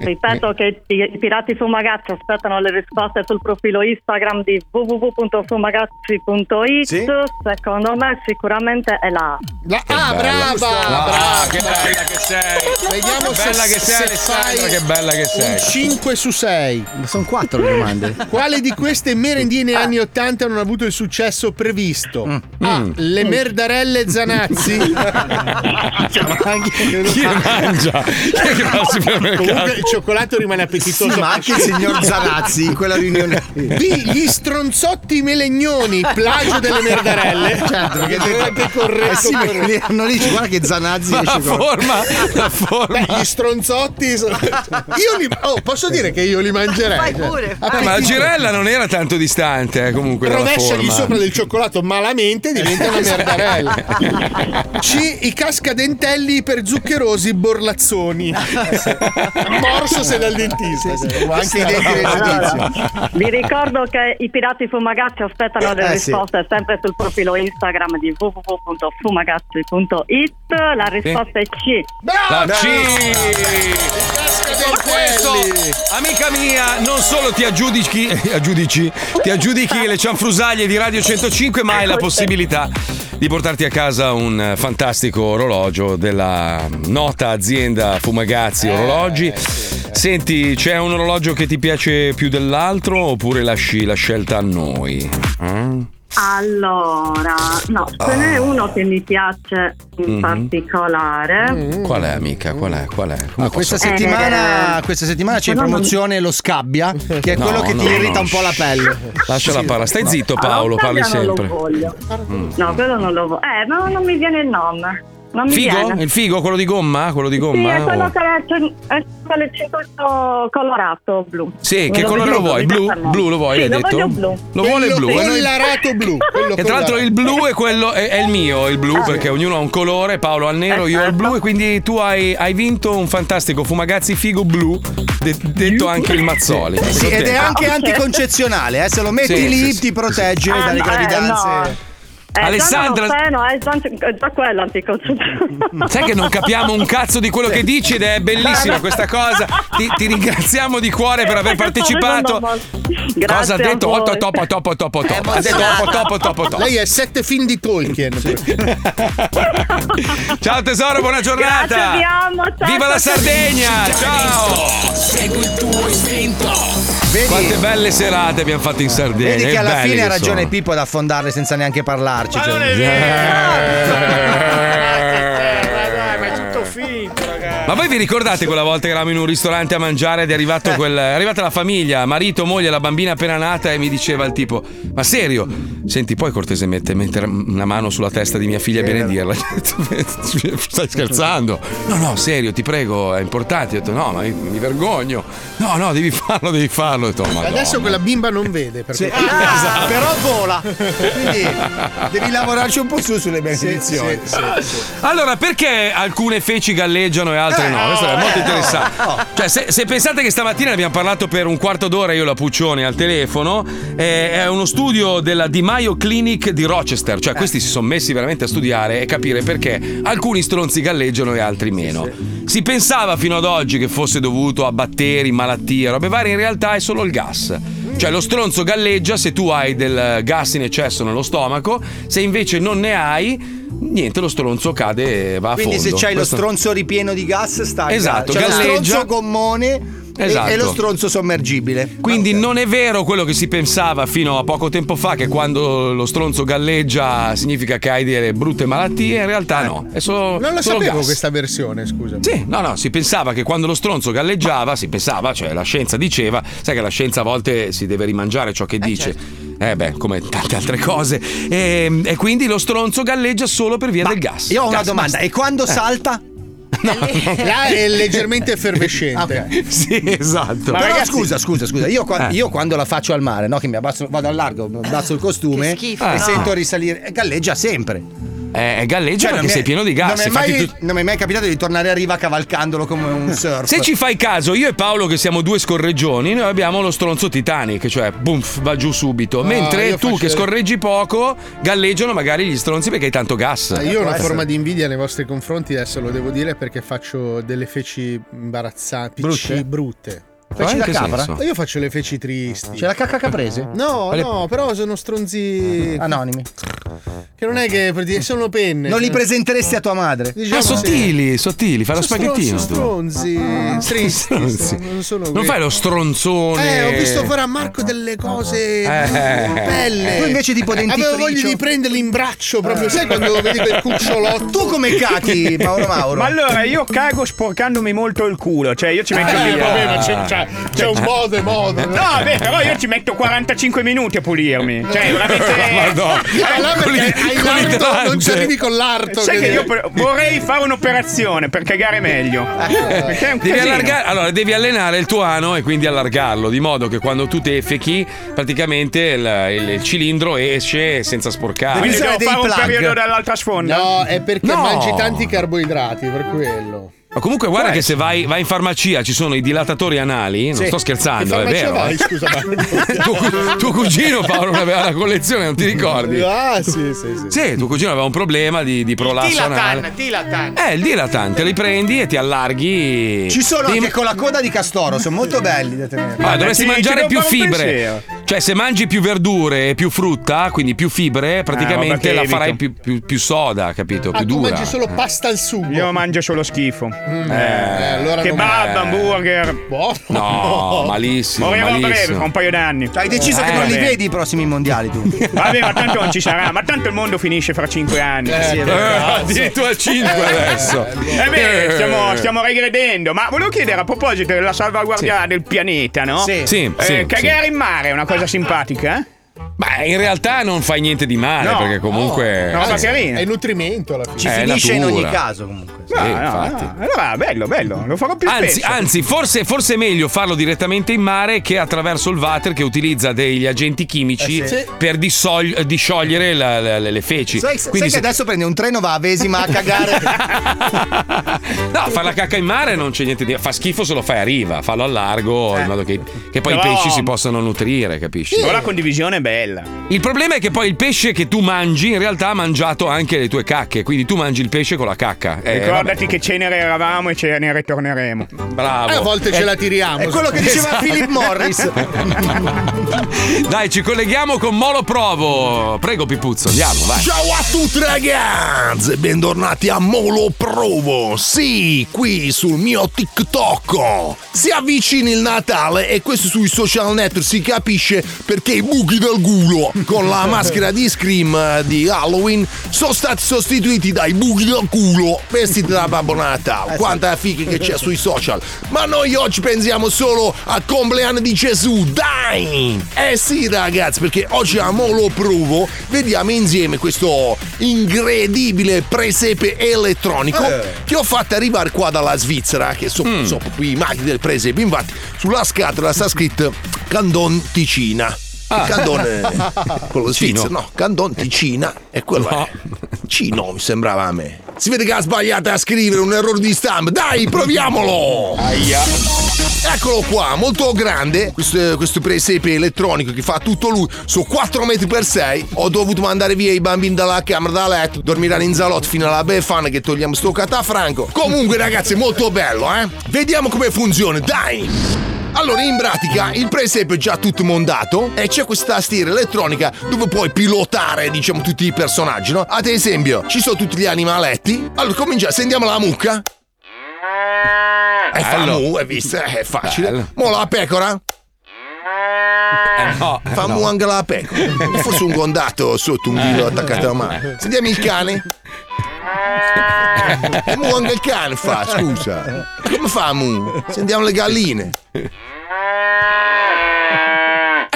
ripeto che i pirati fumagazzi aspettano le risposte sul profilo Instagram di www.fumagazzi.it. Sì. Secondo me sicuramente è la. La- ah, bella. brava! Ah, brava. che bella che sei! Vediamo che se, bella che sei, se Alessandra, fai che bella che sei. Un 5 su 6. Sono quattro le domande. Quale di queste merendine anni 80 non ha avuto il successo previsto? A. Le merdarelle Zanazzi. Chi le mangia? È? Comunque il cioccolato rimane appetitoso. Sì, ma anche il signor Zanazzi in quella riunione. B. Gli stronzotti melegnoni, plagio delle merdarelle. Certo, perché Anche corretto. Eh sì, lì hanno lì, guarda che Zanazzi Ma la con- forma, la forma. Beh, gli stronzotti. sono- Io li. Oh, posso dire che io li mangerei. Fai cioè. pure. Eh, ma la girella non era tanto distante, eh, comunque. Rovesciagli sopra del cioccolato malamente diventa una merdarella. C. I cascadentelli per zuccherosi borlazzoni. Morso se dal dentista. Anche i denti del giudizio. Allora, vi ricordo che i pirati fumagazzi aspettano le Eh, sì. risposte sempre sul profilo Instagram di www.fumagazzi.it. La risposta è C. La C! Con questo, amica mia, non solo ti aggiudichi, aggiudici, ti aggiudichi le cianfrusaglie di Radio 105, ma hai la possibilità di portarti a casa un eh, fantastico orologio della nota azienda Fumagazzi Orologi. Senti, c'è un orologio che ti piace più dell'altro oppure lasci la scelta a noi? Mm? Allora, no, ce n'è uno che mi piace in Mhm. particolare. Qual è, amica? Qual è? Qual è? Ah, questa, settimana, questa settimana c'è in Però non- promozione lo scabbia, che è No, quello che ti no, irrita no, un po' la pelle. Lasciala Sì. parlare. Stai zitto, Allora, Paolo, parli Ottavia non sempre. lo voglio. Mm. No, quello non lo voglio. Eh, ma non mi viene il nome. Non mi Figo? viene. Il figo, quello di gomma? Quello di Sì, gomma? è quello o- che è, è quello circuito colorato blu. Sì, che colore lo vuoi? Blu? Blu lo vuoi, Sì, hai lo detto? voglio blu. Lo vuole Quello blu. e noi- collarato blu. quello E tra l'altro il blu è quello è, è il mio, il blu, perché ognuno ha un colore, Paolo ha il nero, io ho il blu e quindi tu hai, hai vinto un fantastico fumagazzi figo blu, de- detto anche il Mazzoli. Sì, ed è anche Ah, anticoncezionale, eh, se lo metti Sì, lì sì, sì. ti protegge Ah, dalle no, eh, gravidanze. no. Eh, Alessandra- già ho seno, è già, già quello anticoncezionale. Sai che non capiamo un cazzo di quello che dici ed è bellissima questa cosa. Ti, ti ringraziamo di cuore per aver partecipato. Grazie Cosa ha detto? Otto, topo, topo, topo, topo. Ha detto topo, topo, topo, topo. Lei è sette film di Tolkien. Ciao tesoro, buona giornata. Grazie, vi amo, ciao, Viva la. Sardegna! Ciao! Segui il tuo istinto. Vedi? Quante belle serate abbiamo fatto in Sardegna. Vedi che alla fine ha ragione sono. Pippo ad affondarle senza neanche parlarci. Ma cioè. Ma voi vi ricordate quella volta che eravamo in un ristorante a mangiare ed è arrivato quel, è arrivata la famiglia, marito, moglie, la bambina appena nata e mi diceva il tipo: Ma serio? Senti, puoi cortesemente mettere una mano sulla testa di mia figlia e benedirla? Stai scherzando? No, no, serio, ti prego, è importante. Ho detto: No, ma mi, mi vergogno. No, no, devi farlo, devi farlo. Ho detto, "Oh, Madonna." Adesso quella bimba non vede. Perché... Ah, Esatto. Però vola. Quindi devi lavorarci un po' su sulle benedizioni. Allora, perché alcune feci galleggiano e altre no? Questo è molto interessante. Cioè, se, se pensate che stamattina ne abbiamo parlato per un quarto d'ora, io e la Puccioni al telefono, eh, è uno studio della Di Maio Clinic di Rochester. Cioè, questi si sono messi veramente a studiare e capire perché alcuni stronzi galleggiano e altri meno. Si pensava fino ad oggi che fosse dovuto a batteri, malattie, robe varie, in realtà è solo il gas. Cioè lo stronzo galleggia se tu hai del gas in eccesso nello stomaco, se invece non ne hai, niente, lo stronzo cade e va a Quindi fondo. se c'hai Questo- lo stronzo ripieno di gas, stai. Esatto, lo galleggia. stronzo gommone Esatto. e, lo stronzo sommergibile. Quindi non è vero quello che si pensava fino a poco tempo fa che quando lo stronzo galleggia significa che hai delle brutte malattie, in realtà no, è solo Non la solo sapevo gas. questa versione, scusa. Sì, no, no, si pensava che quando lo stronzo galleggiava, si pensava, cioè la scienza diceva, sai che la scienza a volte si deve rimangiare ciò che dice. Eh beh, come tante altre cose. E, e quindi lo stronzo galleggia solo per via del gas. Io ho una Gas, domanda: basta. e quando Eh. salta? Là è leggermente effervescente. Sì, esatto. Ma ragazzi- scusa, scusa, scusa. Io, qua- Eh. io quando la faccio al mare, no? Che mi abbasso, vado al largo, mi abbasso il costume schifo, e no. sento risalire. Galleggia sempre. Eh, galleggia Cioè, perché mi è- sei pieno di gas. Non mi, mai, tu- non mi è mai capitato di tornare a riva cavalcandolo come un surf. Se ci fai caso, io e Paolo, che siamo due scorreggioni, noi abbiamo lo stronzo Titanic, cioè boom, va giù subito. No, Mentre tu faccio- che scorreggi poco, galleggiano magari gli stronzi perché hai tanto gas. Ah, Io ho una forma di invidia nei vostri confronti, adesso lo devo dire perché faccio delle feci imbarazzanti, Brutte? brutte. Feci da capra? senso? Io faccio le feci tristi. C'è la cacca caprese? No, Quale- no, però sono stronzi Anonimi. che non è che sono penne. Non li presenteresti a tua madre? Diciamo Ah, sì. sottili, sottili, fai lo Sono spaghettino stronzi, tu. stronzi, tristi. Stronzi. Non sono Non fai lo stronzone. Eh, ho visto fare a Marco delle cose Eh. belle. Tu invece tipo dentifricio. Avevo voglia di prenderli in braccio proprio, sai quando vedi quel cucciolotto? Tu come cacchi, Mauro Mauro? Ma allora io cago sporcandomi molto il culo, cioè io ci metto Eh, via. vabbè, ma c'è, c'è- c'è un modo e modo. No, vabbè, però io ci metto 45 minuti a pulirmi. Cioè, veramente. Eh, Con perché i- hai l'arto, non ci trance. arrivi con l'arto. Sai che io vorrei fare un'operazione per cagare meglio. Perché è un Devi allargare, allora devi allenare il tuo ano e quindi allargarlo di modo che quando tu defechi praticamente il, il- il cilindro esce senza sporcare. Dei fare un periodo dall'altra sponda. No, è perché No. mangi tanti carboidrati, per quello. Ma comunque guarda che se vai, vai in farmacia ci sono i dilatatori anali, non Sì. sto scherzando, Che è farmacia vero. vai, eh. scusa, ma- tuo, cu- tuo cugino Paolo aveva la collezione, non ti ricordi? Ah, sì, sì, sì. Sì, tuo cugino aveva un problema di, di prolasso anale. Tilatan. Eh, il dilatante, li prendi e ti allarghi. Ci sono Devi- anche con la coda di castoro, sono molto belli da tenere. Ah, dovresti mangiare più fibre. Cioè, se mangi più verdure e più frutta, quindi più fibre, praticamente vabbè, che la farai più, più- più soda, capito? Ah, più tu dura. mangi solo Eh. pasta al sugo. Io mangio solo schifo. eh, allora non- Kebab, Eh. hamburger. No, malissimo. Morirò a breve, fra un paio d'anni. Hai deciso che Eh, non li vedi i prossimi mondiali tu. Vabbè, ma tanto non ci sarà. Ma tanto il mondo finisce fra cinque anni. sì, è Eh, addirittura 5 adesso. Eh beh, Eh. stiamo, stiamo regredendo. Ma volevo chiedere a proposito della salvaguardia del pianeta, no? Sì. Sì, Eh, sì, cagare in mare è una cosa simpatica, eh? Beh, in realtà non fai niente di male, No, perché comunque. no, carina. È nutrimento alla fine. Ci È finisce in natura. ogni caso comunque. Sì, No, no, infatti. no. Allora, bello, bello. Lo farò più Anzi, spesso. anzi forse, forse è meglio farlo direttamente in mare che attraverso il water che utilizza degli agenti chimici Eh sì. per dissol- disciogliere la- la- le feci. Sai, sai Quindi che se- adesso prende un treno, va a Vesima a cagare. No, fare la cacca in mare non c'è niente di. Fa schifo se lo fai a riva, fallo al largo, in modo che, che poi Però- i pesci si possano nutrire, capisci? Però la condivisione è bella. Il problema è che poi il pesce che tu mangi in realtà ha mangiato anche le tue cacche, quindi tu mangi il pesce con la cacca. Eh, Ricordati che cenere eravamo e ce ne ritorneremo. vabbè, bravo. Eh, a volte ce Eh, la tiriamo. È quello che diceva Esatto. Philip Morris. Dai, ci colleghiamo con Molo Provo. Prego, Pipuzzo, andiamo, vai. Ciao a tutti ragazzi bentornati a Molo Provo. Sì, qui sul mio TikTok. Si avvicina il Natale e questo sui social network si capisce perché i buchi del culo con la maschera di Scream eh, di Halloween sono stati sostituiti dai buchi del culo vestiti da Babbo Natale. Quanta figa che c'è sui social. Ma noi oggi pensiamo solo al compleanno di Gesù. Dai! Eh sì ragazzi, perché oggi a Molo Provo vediamo insieme questo incredibile presepe elettronico che ho fatto arrivare qua dalla Svizzera, che sono so proprio i maghi del presepe. Infatti, sulla scatola sta scritto Candon Ticina. Il Candone, quello svizzero, no, Candon Ticina è quello. No. è. Cino mi sembrava a me. Si vede che ha sbagliato a scrivere un errore di stampa. Dai, proviamolo! Eccolo qua, molto grande, questo, questo presepe elettronico che fa tutto lui, su 4 metri per 6. Ho dovuto mandare via i bambini dalla camera da letto, dormiranno in salotto fino alla befana che togliamo sto catafranco. Comunque ragazzi, è molto bello, eh? Vediamo come funziona, dai! Allora, in pratica, il presepe è già tutto montato e c'è questa tastiera elettronica dove puoi pilotare, diciamo, tutti i personaggi, no? Ad esempio, ci sono tutti gli animaletti. Allora, comincia, sentiamo la mucca. E fa mu, visto? Eh, È facile. Bello. Mo la pecora. Eh, no, eh, Fa no. mu anche la pecora. Forse un condatto sotto un dito Eh. attaccato alla mano. Sentiamo il cane. E mu anche il cane fa, scusa. Come fa mu? Sentiamo le galline. E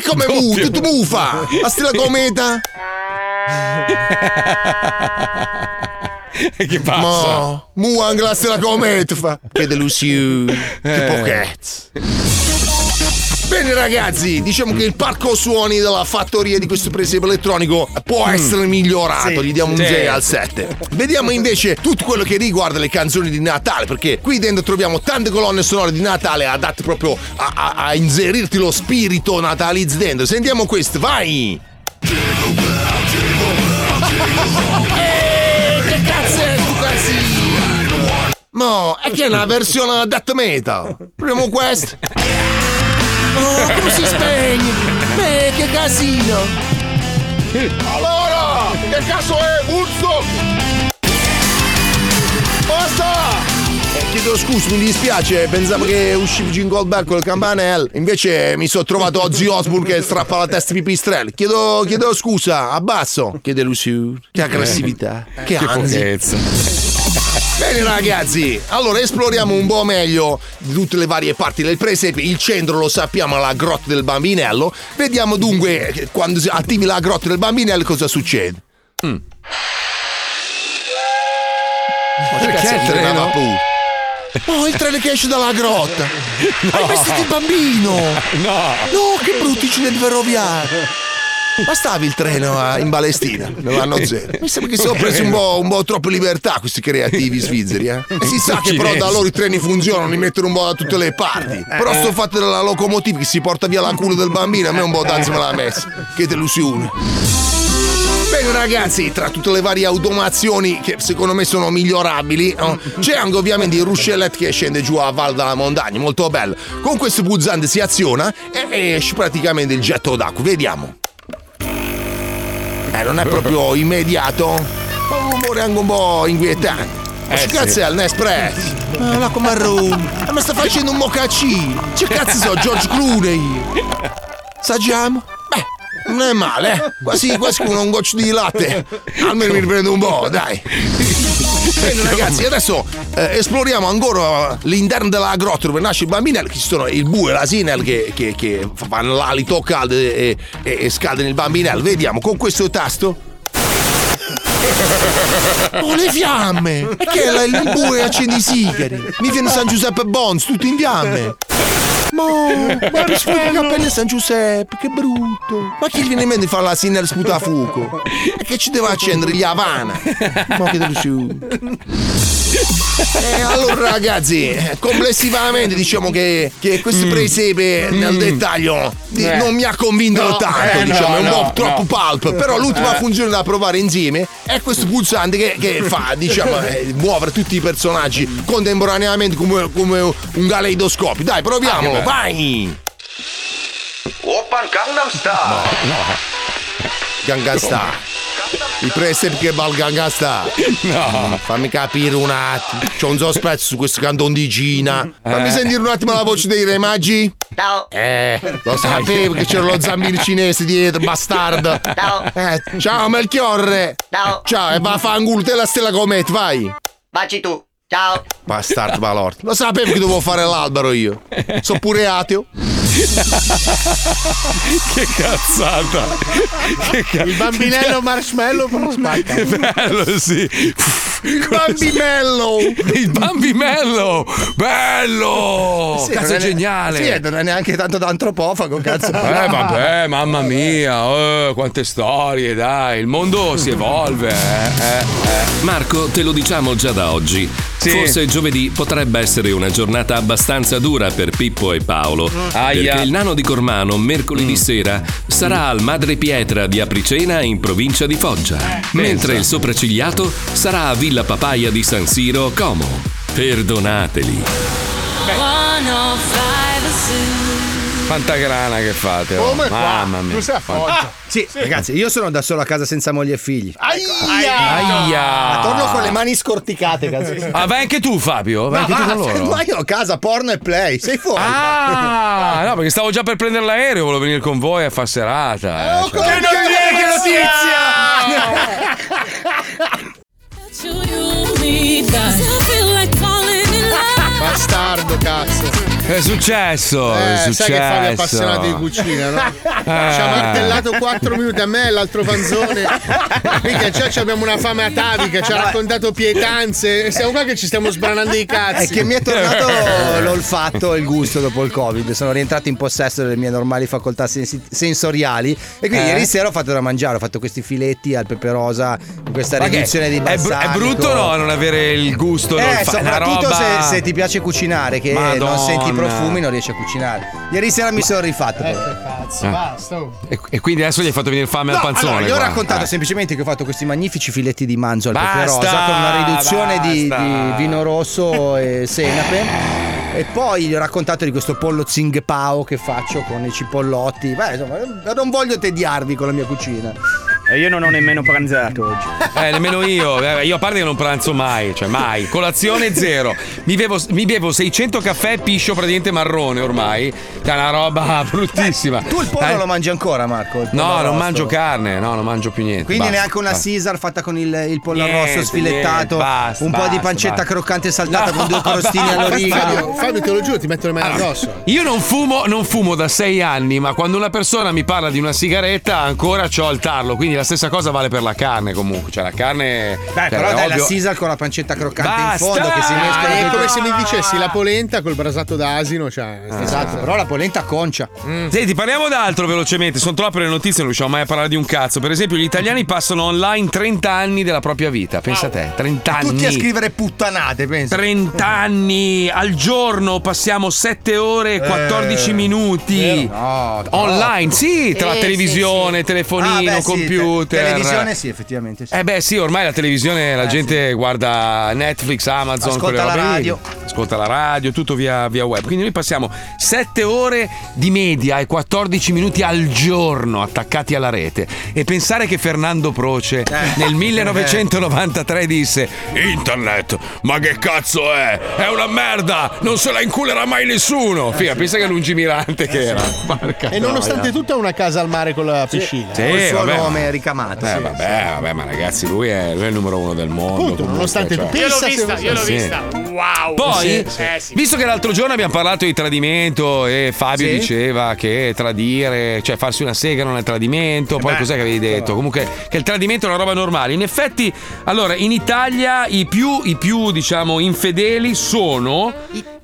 come mu? Tutto mu fa. La stella cometa. che passa? Ma mu anche la stella cometa fa. Che delusione. Che pochezza. Bene ragazzi, diciamo che il parco suoni della fattoria di questo presepe elettronico può essere migliorato, Sì, gli diamo un sì. 6 al 7. Vediamo invece tutto quello che riguarda le canzoni di Natale, perché qui dentro troviamo tante colonne sonore di Natale adatte proprio a, a- a inserirti lo spirito natalizio dentro. Sentiamo questo, vai! Eh, che cazzo è casino? No, è che è una versione death metal. Proviamo questo. Oh, come si spegne? Beh, che casino! Allora, che cazzo è? Woodstock! Basta! Eh, chiedo scusa, mi dispiace, pensavo che usciva Jim Goldberg con il campanello, invece mi sono trovato Ozzy Osbourne che strappa la testa ai pipistrelli. Chiedo, chiedo scusa, abbasso. Che delusione, che aggressività, che Che ansia. Bene ragazzi, allora esploriamo un po' meglio tutte le varie parti del presepe. Il centro lo sappiamo, la grotta del bambinello. Vediamo dunque quando attivi la grotta del bambinello cosa succede. Mm. Ma è il treno? Oh, il treno che esce dalla grotta! Hai vestito il bambino! No! No, che brutti incidenti Bastavi il treno a- in Palestina, nell'anno zero. Mi sembra che si sono presi un po', un po' troppo libertà questi creativi svizzeri, eh. E si sa che però da loro i treni funzionano, li mettono un po' da tutte le parti. Però sto fatto della locomotiva che si porta via la culo del bambino, a me un po' d'ansia me l'ha messa. Che delusione. Bene ragazzi, tra tutte le varie automazioni che secondo me sono migliorabili, no? c'è anche ovviamente il ruscellet che scende giù a Val della Montagna, molto bello. Con questo pulsante si aziona e esce praticamente il getto d'acqua, vediamo. Eh, non è proprio immediato, ma un rumore anche un po' inquietante. Ma Eh, che sì. cazzo è il Nespresso? Ma l'acqua marrone, ma mi sta facendo un mocaccino. Che cazzo so, George Clooney? Saggiamo? Beh, non è male, eh. Quasi, quasi con un goccio di latte. Almeno mi riprendo un po', dai. Bene ragazzi, adesso eh, esploriamo ancora l'interno della grotta dove nasce il bambinello, ci sono il bue e l'asinel che, che, che fanno l'alito caldo e, e, e scaldano il bambinello. Vediamo con questo tasto. Oh, le fiamme! Che è il bue accende i sigari? Mi viene San Giuseppe Bons, tutto in fiamme! Ma mi sputa i capelli a San Giuseppe, che brutto! Ma chi gli viene in mente di fare la sinner sputa a fuoco? E che ci deve accendere gli Havana? Ma che delusione! Eh, allora ragazzi, complessivamente diciamo che, che questo presepe nel dettaglio di- Eh. non mi ha convinto No, tanto, eh, diciamo, è un no, po' no, troppo no. pulp, però l'ultima Eh. funzione da provare insieme è questo pulsante che, che fa, diciamo, eh, muovere tutti i personaggi contemporaneamente come, come un caleidoscopio. Dai, proviamolo, Bello. vai! Oppan Gangnam Style. Gangnam Style. Il presepe che va al Gangnam Style. No. Fammi capire un attimo. C'ho un sospetto su questo canton di Gina. Fammi Eh. sentire un attimo la voce dei Re Magi. Ciao. Eh, lo sapevo che c'era lo zambino cinese dietro, bastardo. Ciao. Eh, ciao Melchiorre. Ciao. Ciao, e va a fanculo te la stella comet, vai. Baci tu. Ciao. Bastardo balordo. Lo sapevo che dovevo fare l'albero io. Sono pure ateo. che cazzata! Che ca- Il bambinello marshmallow però spacca. Che bello, sì. Il bambimello! Il bambimello! Bello! Sì, cazzo, è geniale! Sì, non è neanche tanto da antropofago, cazzo. Eh vabbè, mamma mia, eh, quante storie, dai, il mondo si evolve. eh, eh, eh. Marco, te lo diciamo già da oggi. Sì. Forse giovedì potrebbe essere una giornata abbastanza dura per Pippo e Paolo. Aia. Perché il nano di Cormano mercoledì sera sarà al Madre Pietra di Apricena in provincia di Foggia. mentre il sopraccigliato sarà a Villa Papaya di San Siro, Como. Perdonateli. Quanta grana che fate, oh. Come qua? mamma mia. Tu sei a. Sì, ragazzi, io sono da solo a casa senza moglie e figli. Aia! Ma torno con le mani scorticate, cazzo. Ah, vai anche tu, Fabio? Vai anche tu con loro? Ma io ho casa, porno e play. Sei fuori. Ah, no, perché stavo già per prendere l'aereo, volevo venire con voi a far serata. eh, cioè. Bastardo, cazzo. È successo, è Eh, successo. sai che Fabio è appassionato di cucina, no? Ci ha martellato 4 minuti a me e l'altro panzone. Mica già ci abbiamo una fame atavica, ci ha raccontato pietanze. Siamo qua che ci stiamo sbranando i cazzi. È che mi è tornato l'olfatto e il gusto dopo il Covid. Sono rientrato in possesso delle mie normali facoltà sensi- sensoriali. E quindi Eh? ieri sera ho fatto da mangiare. Ho fatto questi filetti al pepe rosa, con questa riduzione di è, br- è balsamico. brutto no non avere il gusto, Eh, l'olfa- una soprattutto roba... se, se ti piace cucinare, che non Madonna. senti i profumi, non riesci a cucinare. Ieri sera mi sono rifatto. Eh, cazzo, Ah. basta. oh. E, e quindi adesso gli hai fatto venire fame al No, panzone. allora, gli ho raccontato Eh. semplicemente che ho fatto questi magnifici filetti di manzo al pepe rosa con una riduzione di, di vino rosso e senape. E poi gli ho raccontato di questo pollo zing pao che faccio con i cipollotti. Beh, insomma, non voglio tediarvi con la mia cucina. E io non ho nemmeno pranzato oggi. Eh, nemmeno io. Eh, Io a parte che non pranzo mai, cioè mai. Colazione zero. Mi bevo, mi bevo 600 caffè piscio praticamente marrone ormai. È una roba bruttissima. Tu il pollo Eh, lo mangi ancora, Marco? No, non arrosto? mangio carne, no, non mangio più niente. Quindi basta, neanche una basta. Caesar fatta con il, il pollo Niente, arrosto sfilettato, niente, basta, un po' di pancetta basta. croccante saltata No, con due crostini no, all'origano. Fabio, te lo giuro, ti metto le mani addosso. Io non fumo, non fumo da sei anni, ma quando una persona mi parla di una sigaretta ancora c'ho il tarlo, quindi la stessa cosa vale per la carne comunque. Cioè la carne. Dai, cioè, però è dai la ovvio- Sisal con la pancetta croccante Basta! in fondo che si mescola Ah, è come se mi dicessi la polenta col brasato d'asino. Cioè, Esatto, però la polenta concia. Senti, parliamo d'altro velocemente. Sono troppe le notizie, non riusciamo mai a parlare di un cazzo. Per esempio, gli italiani passano online 30 anni della propria vita. Pensa a te, 30 anni. Tutti a scrivere puttanate, penso. 30 anni al giorno passiamo 7 ore e 14 Eh, minuti vero? No, troppo. online, sì, tra Eh, televisione, telefonino, Ah, beh, sì, computer. te- televisione sì, effettivamente sì. Eh beh sì, ormai la televisione la gente guarda Netflix, Amazon, Ascolta la robe lì. radio. ascolta la radio, tutto via, via web. Quindi noi passiamo 7 ore di media e 14 minuti al giorno attaccati alla rete. E pensare che Fernando Proce nel 1993 disse Internet, ma che cazzo è? È una merda, non se la inculerà mai nessuno. Figa, pensa che lungimirante che era. Porca E nonostante tutto ha una casa al mare con la piscina. Sì, il suo vabbè. nome ricamato. Eh, sì, vabbè, vabbè, ma ragazzi, lui è, lui è il numero uno del mondo. Appunto, comunque, nonostante cioè. tu Io l'ho vista, io l'ho Sì. vista. Wow. Poi, Sì, eh, sì. visto che l'altro giorno abbiamo parlato di tradimento e Fabio Sì. diceva che tradire, cioè farsi una sega non è tradimento, poi beh, cos'è che avevi detto? Comunque che il tradimento è una roba normale. In effetti, allora, in Italia i più, i più diciamo, infedeli sono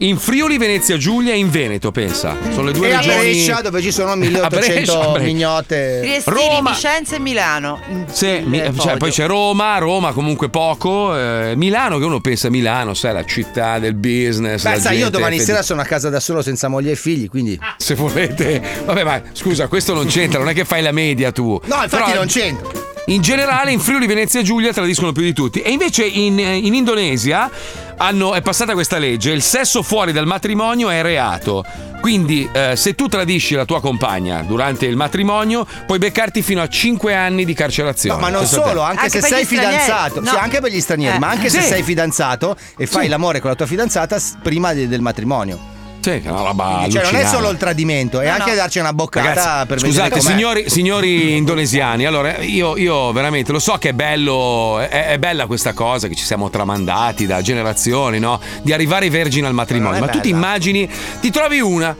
in Friuli, Venezia Giulia e in Veneto, pensa. Sono le due E a regioni... Brescia dove ci sono A Brescia, a 1800 Brescia. mignotte. Triestini, Roma. Vicenza e Milano. Sì, mi- cioè, poi c'è Roma, Roma comunque poco, eh, Milano che uno pensa a Milano, sai, la città del business. Beh, la sai, io domani sera sono a casa da solo senza moglie e figli, quindi. Se volete. Vabbè, ma scusa, questo non c'entra, non è che fai la media tu. No, infatti Però- non c'entra. In generale in Friuli Venezia Giulia tradiscono più di tutti. E invece in, in Indonesia hanno- è passata questa legge: il sesso fuori dal matrimonio è reato. Quindi, eh, se tu tradisci la tua compagna durante il matrimonio, puoi beccarti fino a 5 anni di carcerazione. No, ma non solo, anche, Anche se sei fidanzato, no. sì, anche per gli stranieri, Eh. ma anche se Sì. sei fidanzato e fai Sì. l'amore con la tua fidanzata prima de- del matrimonio. Sì, è una roba cioè, non è solo il tradimento, è No, anche no. darci una boccata Ragazzi, per scusate, signori, signori indonesiani, allora io, io veramente lo so che è bello, è, è bella questa cosa che ci siamo tramandati da generazioni, no? Di arrivare vergine al matrimonio. Ma Ma tu ti immagini, ti trovi una.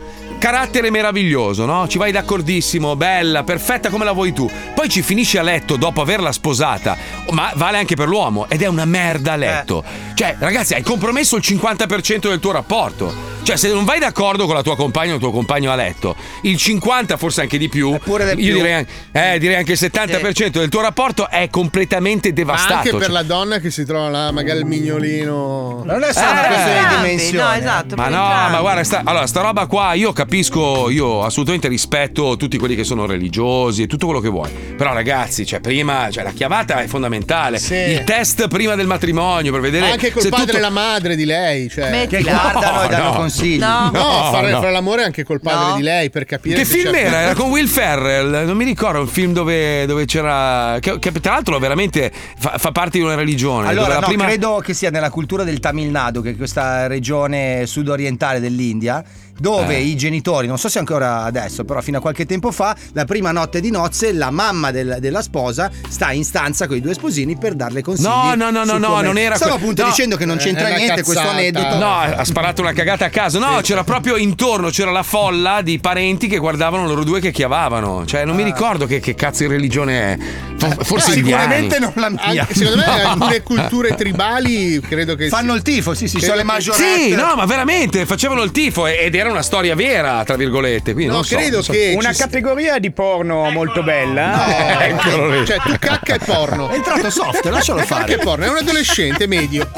Carattere meraviglioso, no? Ci vai d'accordissimo, bella, perfetta come la vuoi tu. Poi ci finisci a letto dopo averla sposata. Ma vale anche per l'uomo. Ed è una merda a letto. Cioè, ragazzi, hai compromesso il 50% del tuo rapporto. Cioè, se non vai d'accordo con la tua compagna o il tuo compagno a letto, il 50, forse anche di più, Eppure del io più. direi, anche- eh, direi anche il 70% del tuo rapporto è completamente Ma devastato. anche per Cioè- la donna che si trova là, magari il mignolino. Non è solo Eh, una questione di Entrambi, dimensione. No, esatto. Ma no, entrambi. ma guarda, sta, allora, sta roba qua io capisco, io assolutamente rispetto tutti quelli che sono religiosi e tutto quello che vuoi. Però, ragazzi, cioè, prima, cioè, la chiamata è fondamentale. Sì. Il test prima del matrimonio per vedere Anche col se padre tutto- e la madre di lei. Cioè. Mettila. Che guardano e danno no. consigli. No. No, No, fare, no. fare l'amore anche col padre No. di lei per capire Che se film c'è- era? Era con Will Ferrell, non mi ricordo, un film dove, dove c'era. Che, che tra l'altro veramente fa, fa parte di una religione. dove Allora, prima... credo che sia nella cultura del Tamil Nadu, che è questa regione sudorientale dell'India, dove Eh. i genitori, non so se ancora adesso, però fino a qualche tempo fa, la prima notte di nozze, la mamma del- della sposa sta in stanza con i due sposini per darle consigli. No, no, no, no, no, non era Stavo que- appunto no. dicendo che non c'entra niente questo cazzata. aneddoto. No, ha sparato una cagata a caso. No, c'era proprio intorno, c'era la folla di parenti che guardavano loro due che chiavavano. Cioè, non mi ricordo che, che cazzo di religione è. Fo- Forse Eh, sicuramente non la mia. Anche- secondo me alcune culture tribali credo che Fanno il tifo, sì, sì, Credo sono le maggiorette. Sì, no, ma veramente facevano il tifo ed era una storia vera, tra virgolette. Quindi No, non so, credo non so. che Una ci- categoria di porno molto bella. eh. Eccolo lì. cioè tu cacca e porno. È entrato soft, lascialo Cacca e fare. porno, è un adolescente medio.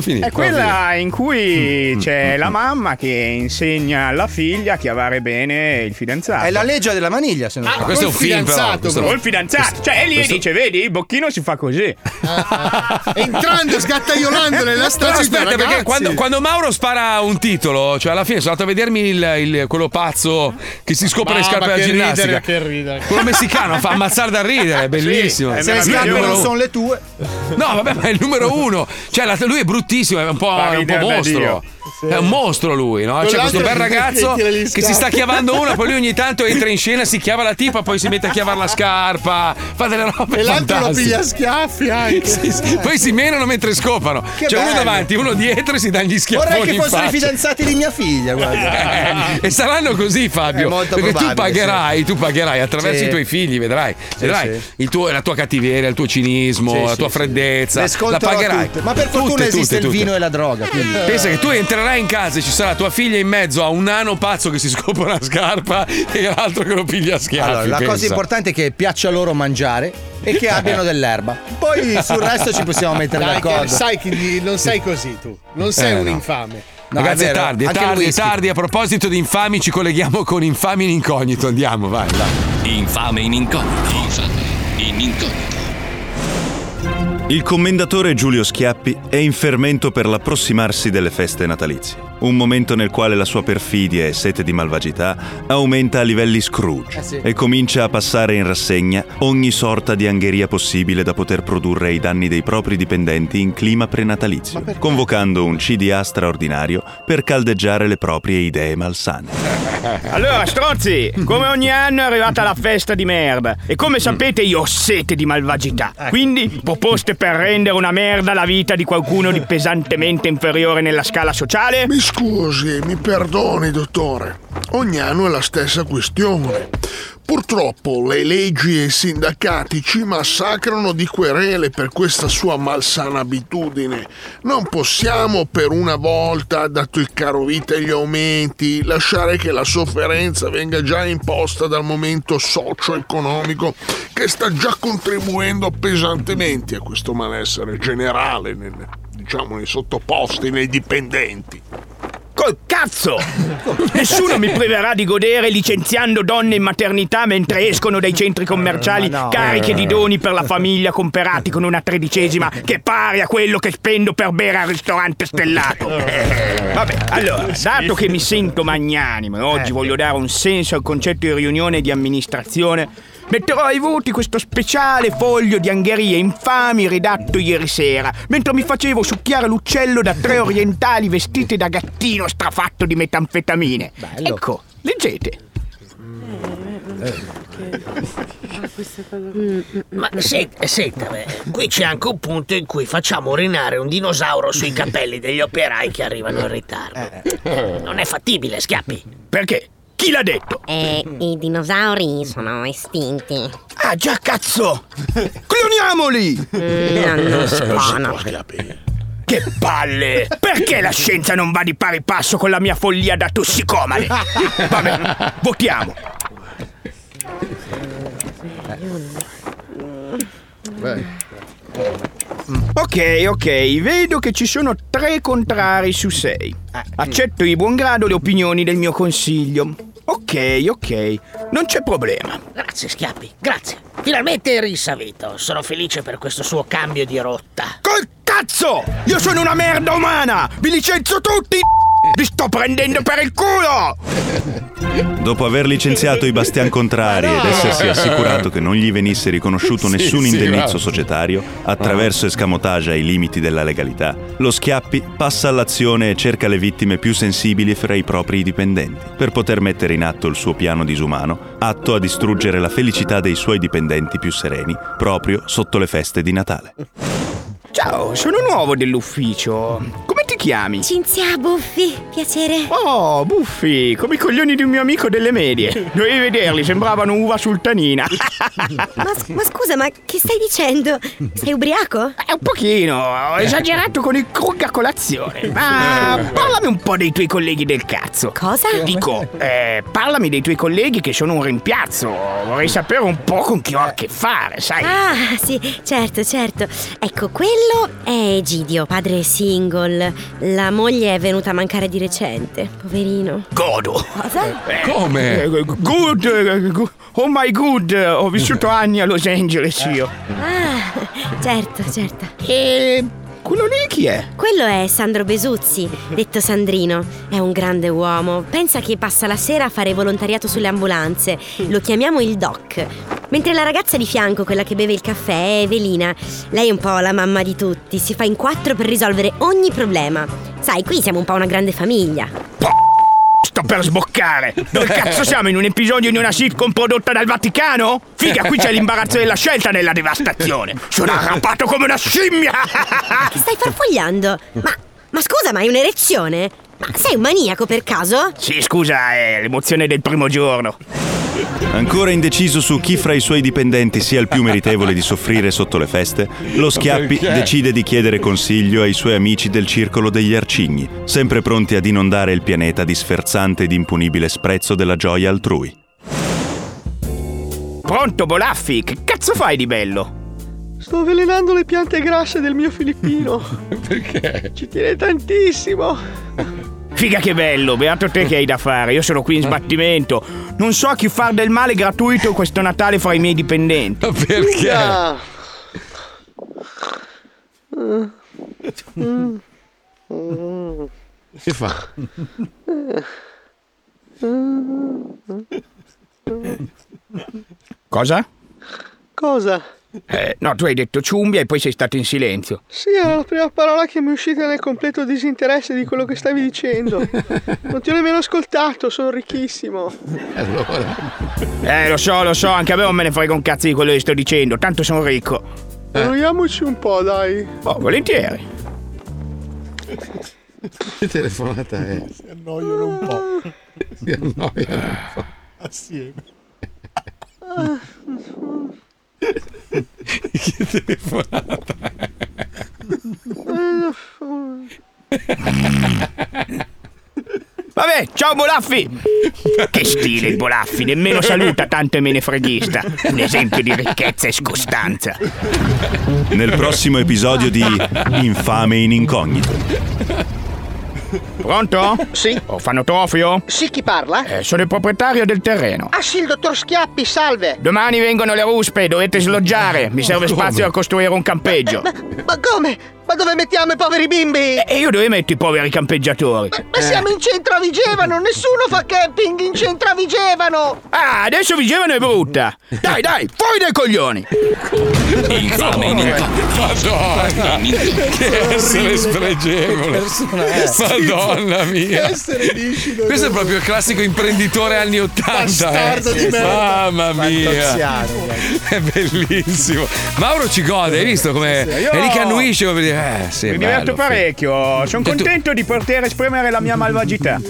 Finito, È quella in Mm, cui c'è la mamma che insegna alla figlia a chiavare bene il fidanzato. È la legge della maniglia, se non Ah, questo è un col film, però. fidanzato, Questo- il fidanzato. Cioè, e lì questo- dice, vedi, il bocchino si fa così. Entrando, sgattaiolando nella stanza aspetta, ragazzi. perché quando, quando Mauro spara un titolo, cioè alla fine sono andato a vedermi il, il- quello pazzo che si scopre le Ma- scarpe ma da ginnastica. ridere, che ridere. Quello messicano fa ammazzare da ridere, è bellissimo. è Se le scarpe non sono le tue. No, vabbè, ma è il numero uno. Cioè, lui è bruttissimo, è un po', è un po' mostro. Dio. È un mostro lui, no? C'è questo bel ragazzo che si sta chiavando una, poi lui ogni tanto entra in scena, si chiava la tipa, poi si mette a chiavare la scarpa, fa delle robe E l'altro lo piglia a schiaffi anche. Sì, sì. Poi si menano mentre scopano. Che C'è uno bello. davanti, uno dietro e si dà gli schiaffoni Vorrei che fossero i fidanzati di mia figlia, guarda. Eh, e saranno così, Fabio. Perché tu pagherai, tu pagherai attraverso Sì. i tuoi figli, vedrai. vedrai sì. Il tuo- la tua cattiveria, il tuo cinismo, Sì, la sì, tua sì. freddezza. La pagherai. Ma per fortuna Tutte, esiste tutte, il tutte. vino e la droga. quindi- Pensa che tu entrerai in casa e ci sarà tua figlia in mezzo a un nano pazzo che si scopa una scarpa e l'altro che lo piglia a schiaffi. Allora, la cosa pensa. importante è che piaccia loro mangiare e che abbiano dell'erba. Poi sul resto ci possiamo mettere Dai, d'accordo. sai che non sei così tu. Non sei Eh, un no. infame. No, Ragazzi, è è, tardi, è tardi, è tardi. A proposito di infami, ci colleghiamo con infami in incognito. Andiamo, vai, vai. Infame in incognito. Infame in incognito. Il commendatore Giulio Schiappi è in fermento per l'approssimarsi delle feste natalizie. Un momento nel quale la sua perfidia e sete di malvagità aumenta a livelli Scrooge Eh sì. e comincia a passare in rassegna ogni sorta di angheria possibile da poter produrre ai danni dei propri dipendenti in clima prenatalizio, convocando un CDA straordinario per caldeggiare le proprie idee malsane. Allora, strozzi, come ogni anno è arrivata la festa di merda. E come sapete, io ho sete di malvagità. Quindi, proposte per rendere una merda la vita di qualcuno di pesantemente inferiore nella scala sociale? Mi scusi, mi perdoni, dottore. Ogni anno è la stessa questione. Purtroppo le leggi e i sindacati ci massacrano di querele per questa sua malsana abitudine. Non possiamo per una volta, dato il caro vita e gli aumenti, lasciare che la sofferenza venga già imposta dal momento socio-economico che sta già contribuendo pesantemente a questo malessere generale, nel- diciamo nei sottoposti, nei dipendenti. Col cazzo! Nessuno mi priverà di godere licenziando donne in maternità mentre escono dai centri commerciali Ma no. cariche di doni per la famiglia comperati con una tredicesima che pari a quello che spendo per bere al ristorante stellato. Vabbè, allora, dato che mi sento magnanimo e oggi voglio dare un senso al concetto di riunione di amministrazione, metterò ai voti questo speciale foglio di angherie infami redatto ieri sera, mentre mi facevo succhiare l'uccello da tre orientali vestite da gattino strafatto di metanfetamine. Ecco, leggete. Ma se- senta, beh, qui c'è anche un punto in cui facciamo urinare un dinosauro sui capelli degli operai che arrivano in ritardo. Non è fattibile, Schiappi. Perché? Chi l'ha detto? Eh, i dinosauri sono estinti. Ah, già cazzo! Cloniamoli! Mm, non si può, no. Che palle! Perché la scienza non va di pari passo con la mia follia da tossicomane? Vabbè, votiamo. Ok, ok, vedo che ci sono tre contrari su sei. Accetto di buon grado le opinioni del mio consiglio. Ok, ok, non c'è problema. Grazie, Schiappi, grazie. Finalmente è rinsavito. Sono felice per questo suo cambio di rotta. Col cazzo! Io sono una merda umana! Vi licenzio tutti! Vi sto prendendo per il culo! Dopo aver licenziato i bastian contrari ed essersi assicurato che non gli venisse riconosciuto Sì, nessun sì, indennizzo va. societario, attraverso escamotage ai limiti della legalità, lo Schiappi passa all'azione e cerca le vittime più sensibili fra i propri dipendenti, per poter mettere in atto il suo piano disumano, atto a distruggere la felicità dei suoi dipendenti più sereni, proprio sotto le feste di Natale. Ciao, sono nuovo dell'ufficio. Ti chiami? Cinzia Buffi, piacere. Oh, Buffi, come i coglioni di un mio amico delle medie. Dovevi vederli, sembravano uva sultanina. Ma, ma scusa, ma che stai dicendo? Sei ubriaco? È un pochino, ho esagerato con il krug a colazione. Ma parlami un po' dei tuoi colleghi del cazzo. Cosa? Dico, eh, parlami dei tuoi colleghi che sono un rimpiazzo. Vorrei sapere un po' con chi ho a che fare, sai? Ah, sì, certo, certo. Ecco, quello è Egidio, padre single. La moglie è venuta a mancare di recente, poverino. Godo. Cosa? Come? Eh, Good, eh, gu- oh my good, ho vissuto anni a Los Angeles io. Ah, certo, certo. E quello lì chi è? Quello è Sandro Besuzzi, detto Sandrino. È un grande uomo. Pensa che passa la sera a fare volontariato sulle ambulanze. Lo chiamiamo il doc. Mentre la ragazza di fianco, quella che beve il caffè, è Evelina. Lei è un po' la mamma di tutti. Si fa in quattro per risolvere ogni problema. Sai, qui siamo un po' una grande famiglia. Sto per sboccare! Dove cazzo siamo? In un episodio di una sitcom prodotta dal Vaticano? Figa, qui c'è l'imbarazzo della scelta nella devastazione! Sono arrabbiato come una scimmia! Stai farfugliando? Ma, ma scusa, ma hai un'erezione? Ma sei un maniaco per caso? Sì, scusa, è l'emozione del primo giorno. Ancora indeciso su chi fra i suoi dipendenti sia il più meritevole di soffrire sotto le feste, lo Schiappi Perché? decide di chiedere consiglio ai suoi amici del circolo degli arcigni, sempre pronti ad inondare il pianeta di sferzante ed impunibile sprezzo della gioia altrui. Pronto, Bolaffi? Che cazzo fai di bello? Sto avvelenando le piante grasse del mio filippino. Perché? Ci tiene tantissimo. Figa che bello, beato te che hai da fare, io sono qui in sbattimento. Non so a chi far del male gratuito questo Natale fra i miei dipendenti. Mm. Mm. Mm. Che fa? Cosa? Cosa? Eh, no, tu hai detto ciumbia e poi sei stato in silenzio. Sì, era la prima parola che mi è uscita nel completo disinteresse di quello che stavi dicendo. Non ti ho nemmeno ascoltato, sono ricchissimo. Eh, lo so, lo so, anche a me non me ne frega un cazzo di quello che sto dicendo, tanto sono ricco. Annoiamoci un po', dai. Oh, volentieri. Che telefonata è? Si annoiano un po'. Si annoiano un po'. Assieme. Che telefonata Vabbè, ciao Bolaffi! Che stile il Bolaffi, nemmeno saluta tanto e me ne freghista. Un esempio di ricchezza e scostanza. Nel prossimo episodio di Infame in incognito. Pronto? Sì. Orfanotrofio? Sì, chi parla? Eh, sono il proprietario del terreno. Ah sì, il dottor Schiappi, salve. Domani vengono le ruspe, dovete sloggiare. Mi serve spazio a costruire un campeggio. Ma come? Ma dove mettiamo i poveri bimbi? E io dove metto i poveri campeggiatori? Ma siamo in centro a Vigevano, nessuno fa camping in centro a Vigevano. Ah, adesso Vigevano è brutta. Dai, dai, fuori dai coglioni. Infame in Madonna, che essere spregevole. Madonna mia. Essere liscido. Questo è proprio il classico imprenditore anni 80. Bastardo eh. di merda. Mamma mia. È bellissimo. Mauro ci gode, hai visto come Io- è lì che annuisce come dire, eh, sì, Mi bello, diverto sì. parecchio. Sono tu- contento di poter esprimere la mia malvagità.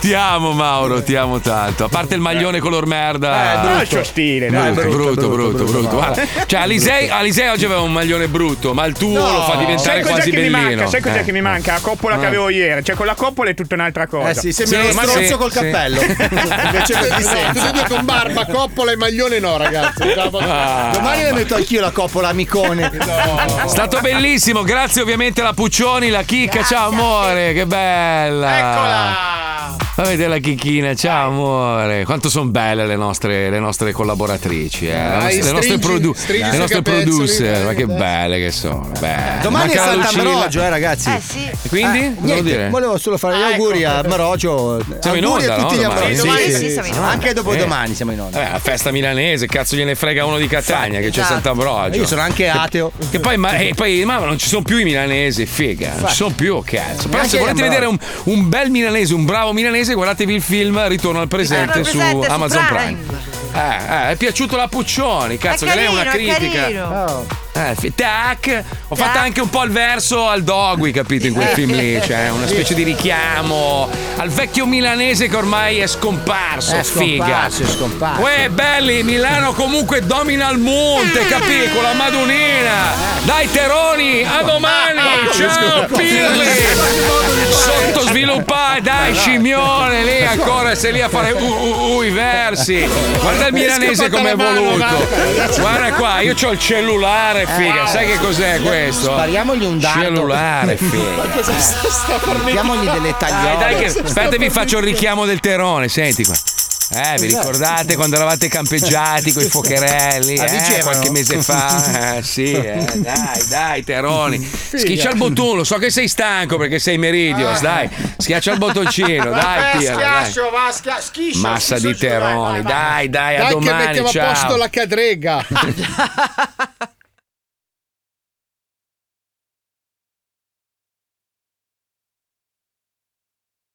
Ti amo Mauro, ti amo tanto. A parte il maglione color merda. Eh, brutto. Stile, brutto, Brutto, brutto, brutto, brutto, brutto, brutto. Guarda, Cioè, Alisei, Alisei oggi aveva un maglione brutto, ma il tuo lo fa diventare sai cos'è quasi che mi bellino. manca? Sai cos'è Eh. che mi manca? La coppola che Eh. avevo ieri. Cioè, con la coppola è tutta un'altra cosa. Eh sì, sembra uno ma stronzo sì, col sì. cappello. Invece così No, due con barba, coppola e maglione no, ragazzi. Ah. Domani le metto anch'io la coppola amicone. È stato bellissimo, grazie ovviamente alla Puccioni, la chicca, ciao amore, che bella. Eccola! Ma vedete la chicchina, ciao amore. Quanto sono belle le nostre, le nostre collaboratrici, eh. le Dai, nostre, le nostre, produ- le nostre producer, ma che dai. belle che sono. belle. Domani è Manca la Sant'Ambrogio, eh, ragazzi. Eh sì. E quindi? Eh, niente, volevo solo fare gli auguri a Marogio. Siamo in auguri onda, a tutti no, gli domani? Ambrogio. Sì, Sì, sì, sì, siamo sì. in onda. Anche dopo Eh. domani siamo in onda. Eh, la festa milanese, cazzo gliene frega uno di Catania che c'è Esatto. Sant'Ambrogio. Io sono anche ateo. Che, poi, ma, e poi, ma non ci sono più i milanesi, figa. Non ci sono più, cazzo. Però se volete Ambrogio. vedere un bel milanese, un bravo milanese, guardatevi il film Ritorno al presente, Ritorno al presente su su Amazon Prime. Prime. Eh, eh, è piaciuto la Puccioni, cazzo, È che lei è una è critica. carino. Eh, fi- tac! Ho fatto anche un po' il verso al Dogui, capito, in quel film lì. Cioè, una specie di richiamo al vecchio milanese che ormai è scomparso. È figa. scomparso, è scomparso. Uè, belli, Milano comunque domina il monte, capì? Con la Madonnina. Dai, Teroni, a domani. Ciao, Pirli. Sottosviluppati, dai, Scimione, lì ancora sei lì a fare uh, uh, uh, i versi. Guarda il milanese come è voluto. Guarda qua, io ho il cellulare, figa. Sai che cos'è questo? Spariamogli un dardo. Cellulare, figa. cosa sta Mettiamogli delle Dai, tagliole. dai, che, aspetta, vi faccio il richiamo del terone. Senti qua. Eh, vi ricordate quando eravate campeggiati con i fuocherelli? Eh, qualche mese fa. Eh, sì, eh, dai, dai, Teroni. Schiaccia il bottone, so che sei stanco perché sei meridios, dai. Schiaccia il bottoncino, dai, Eh, dai. schiaccio, va, schia- schiscio. Massa di Teroni, dai, dai, a Dai che domani, mettiamo ciao. a posto la cadrega.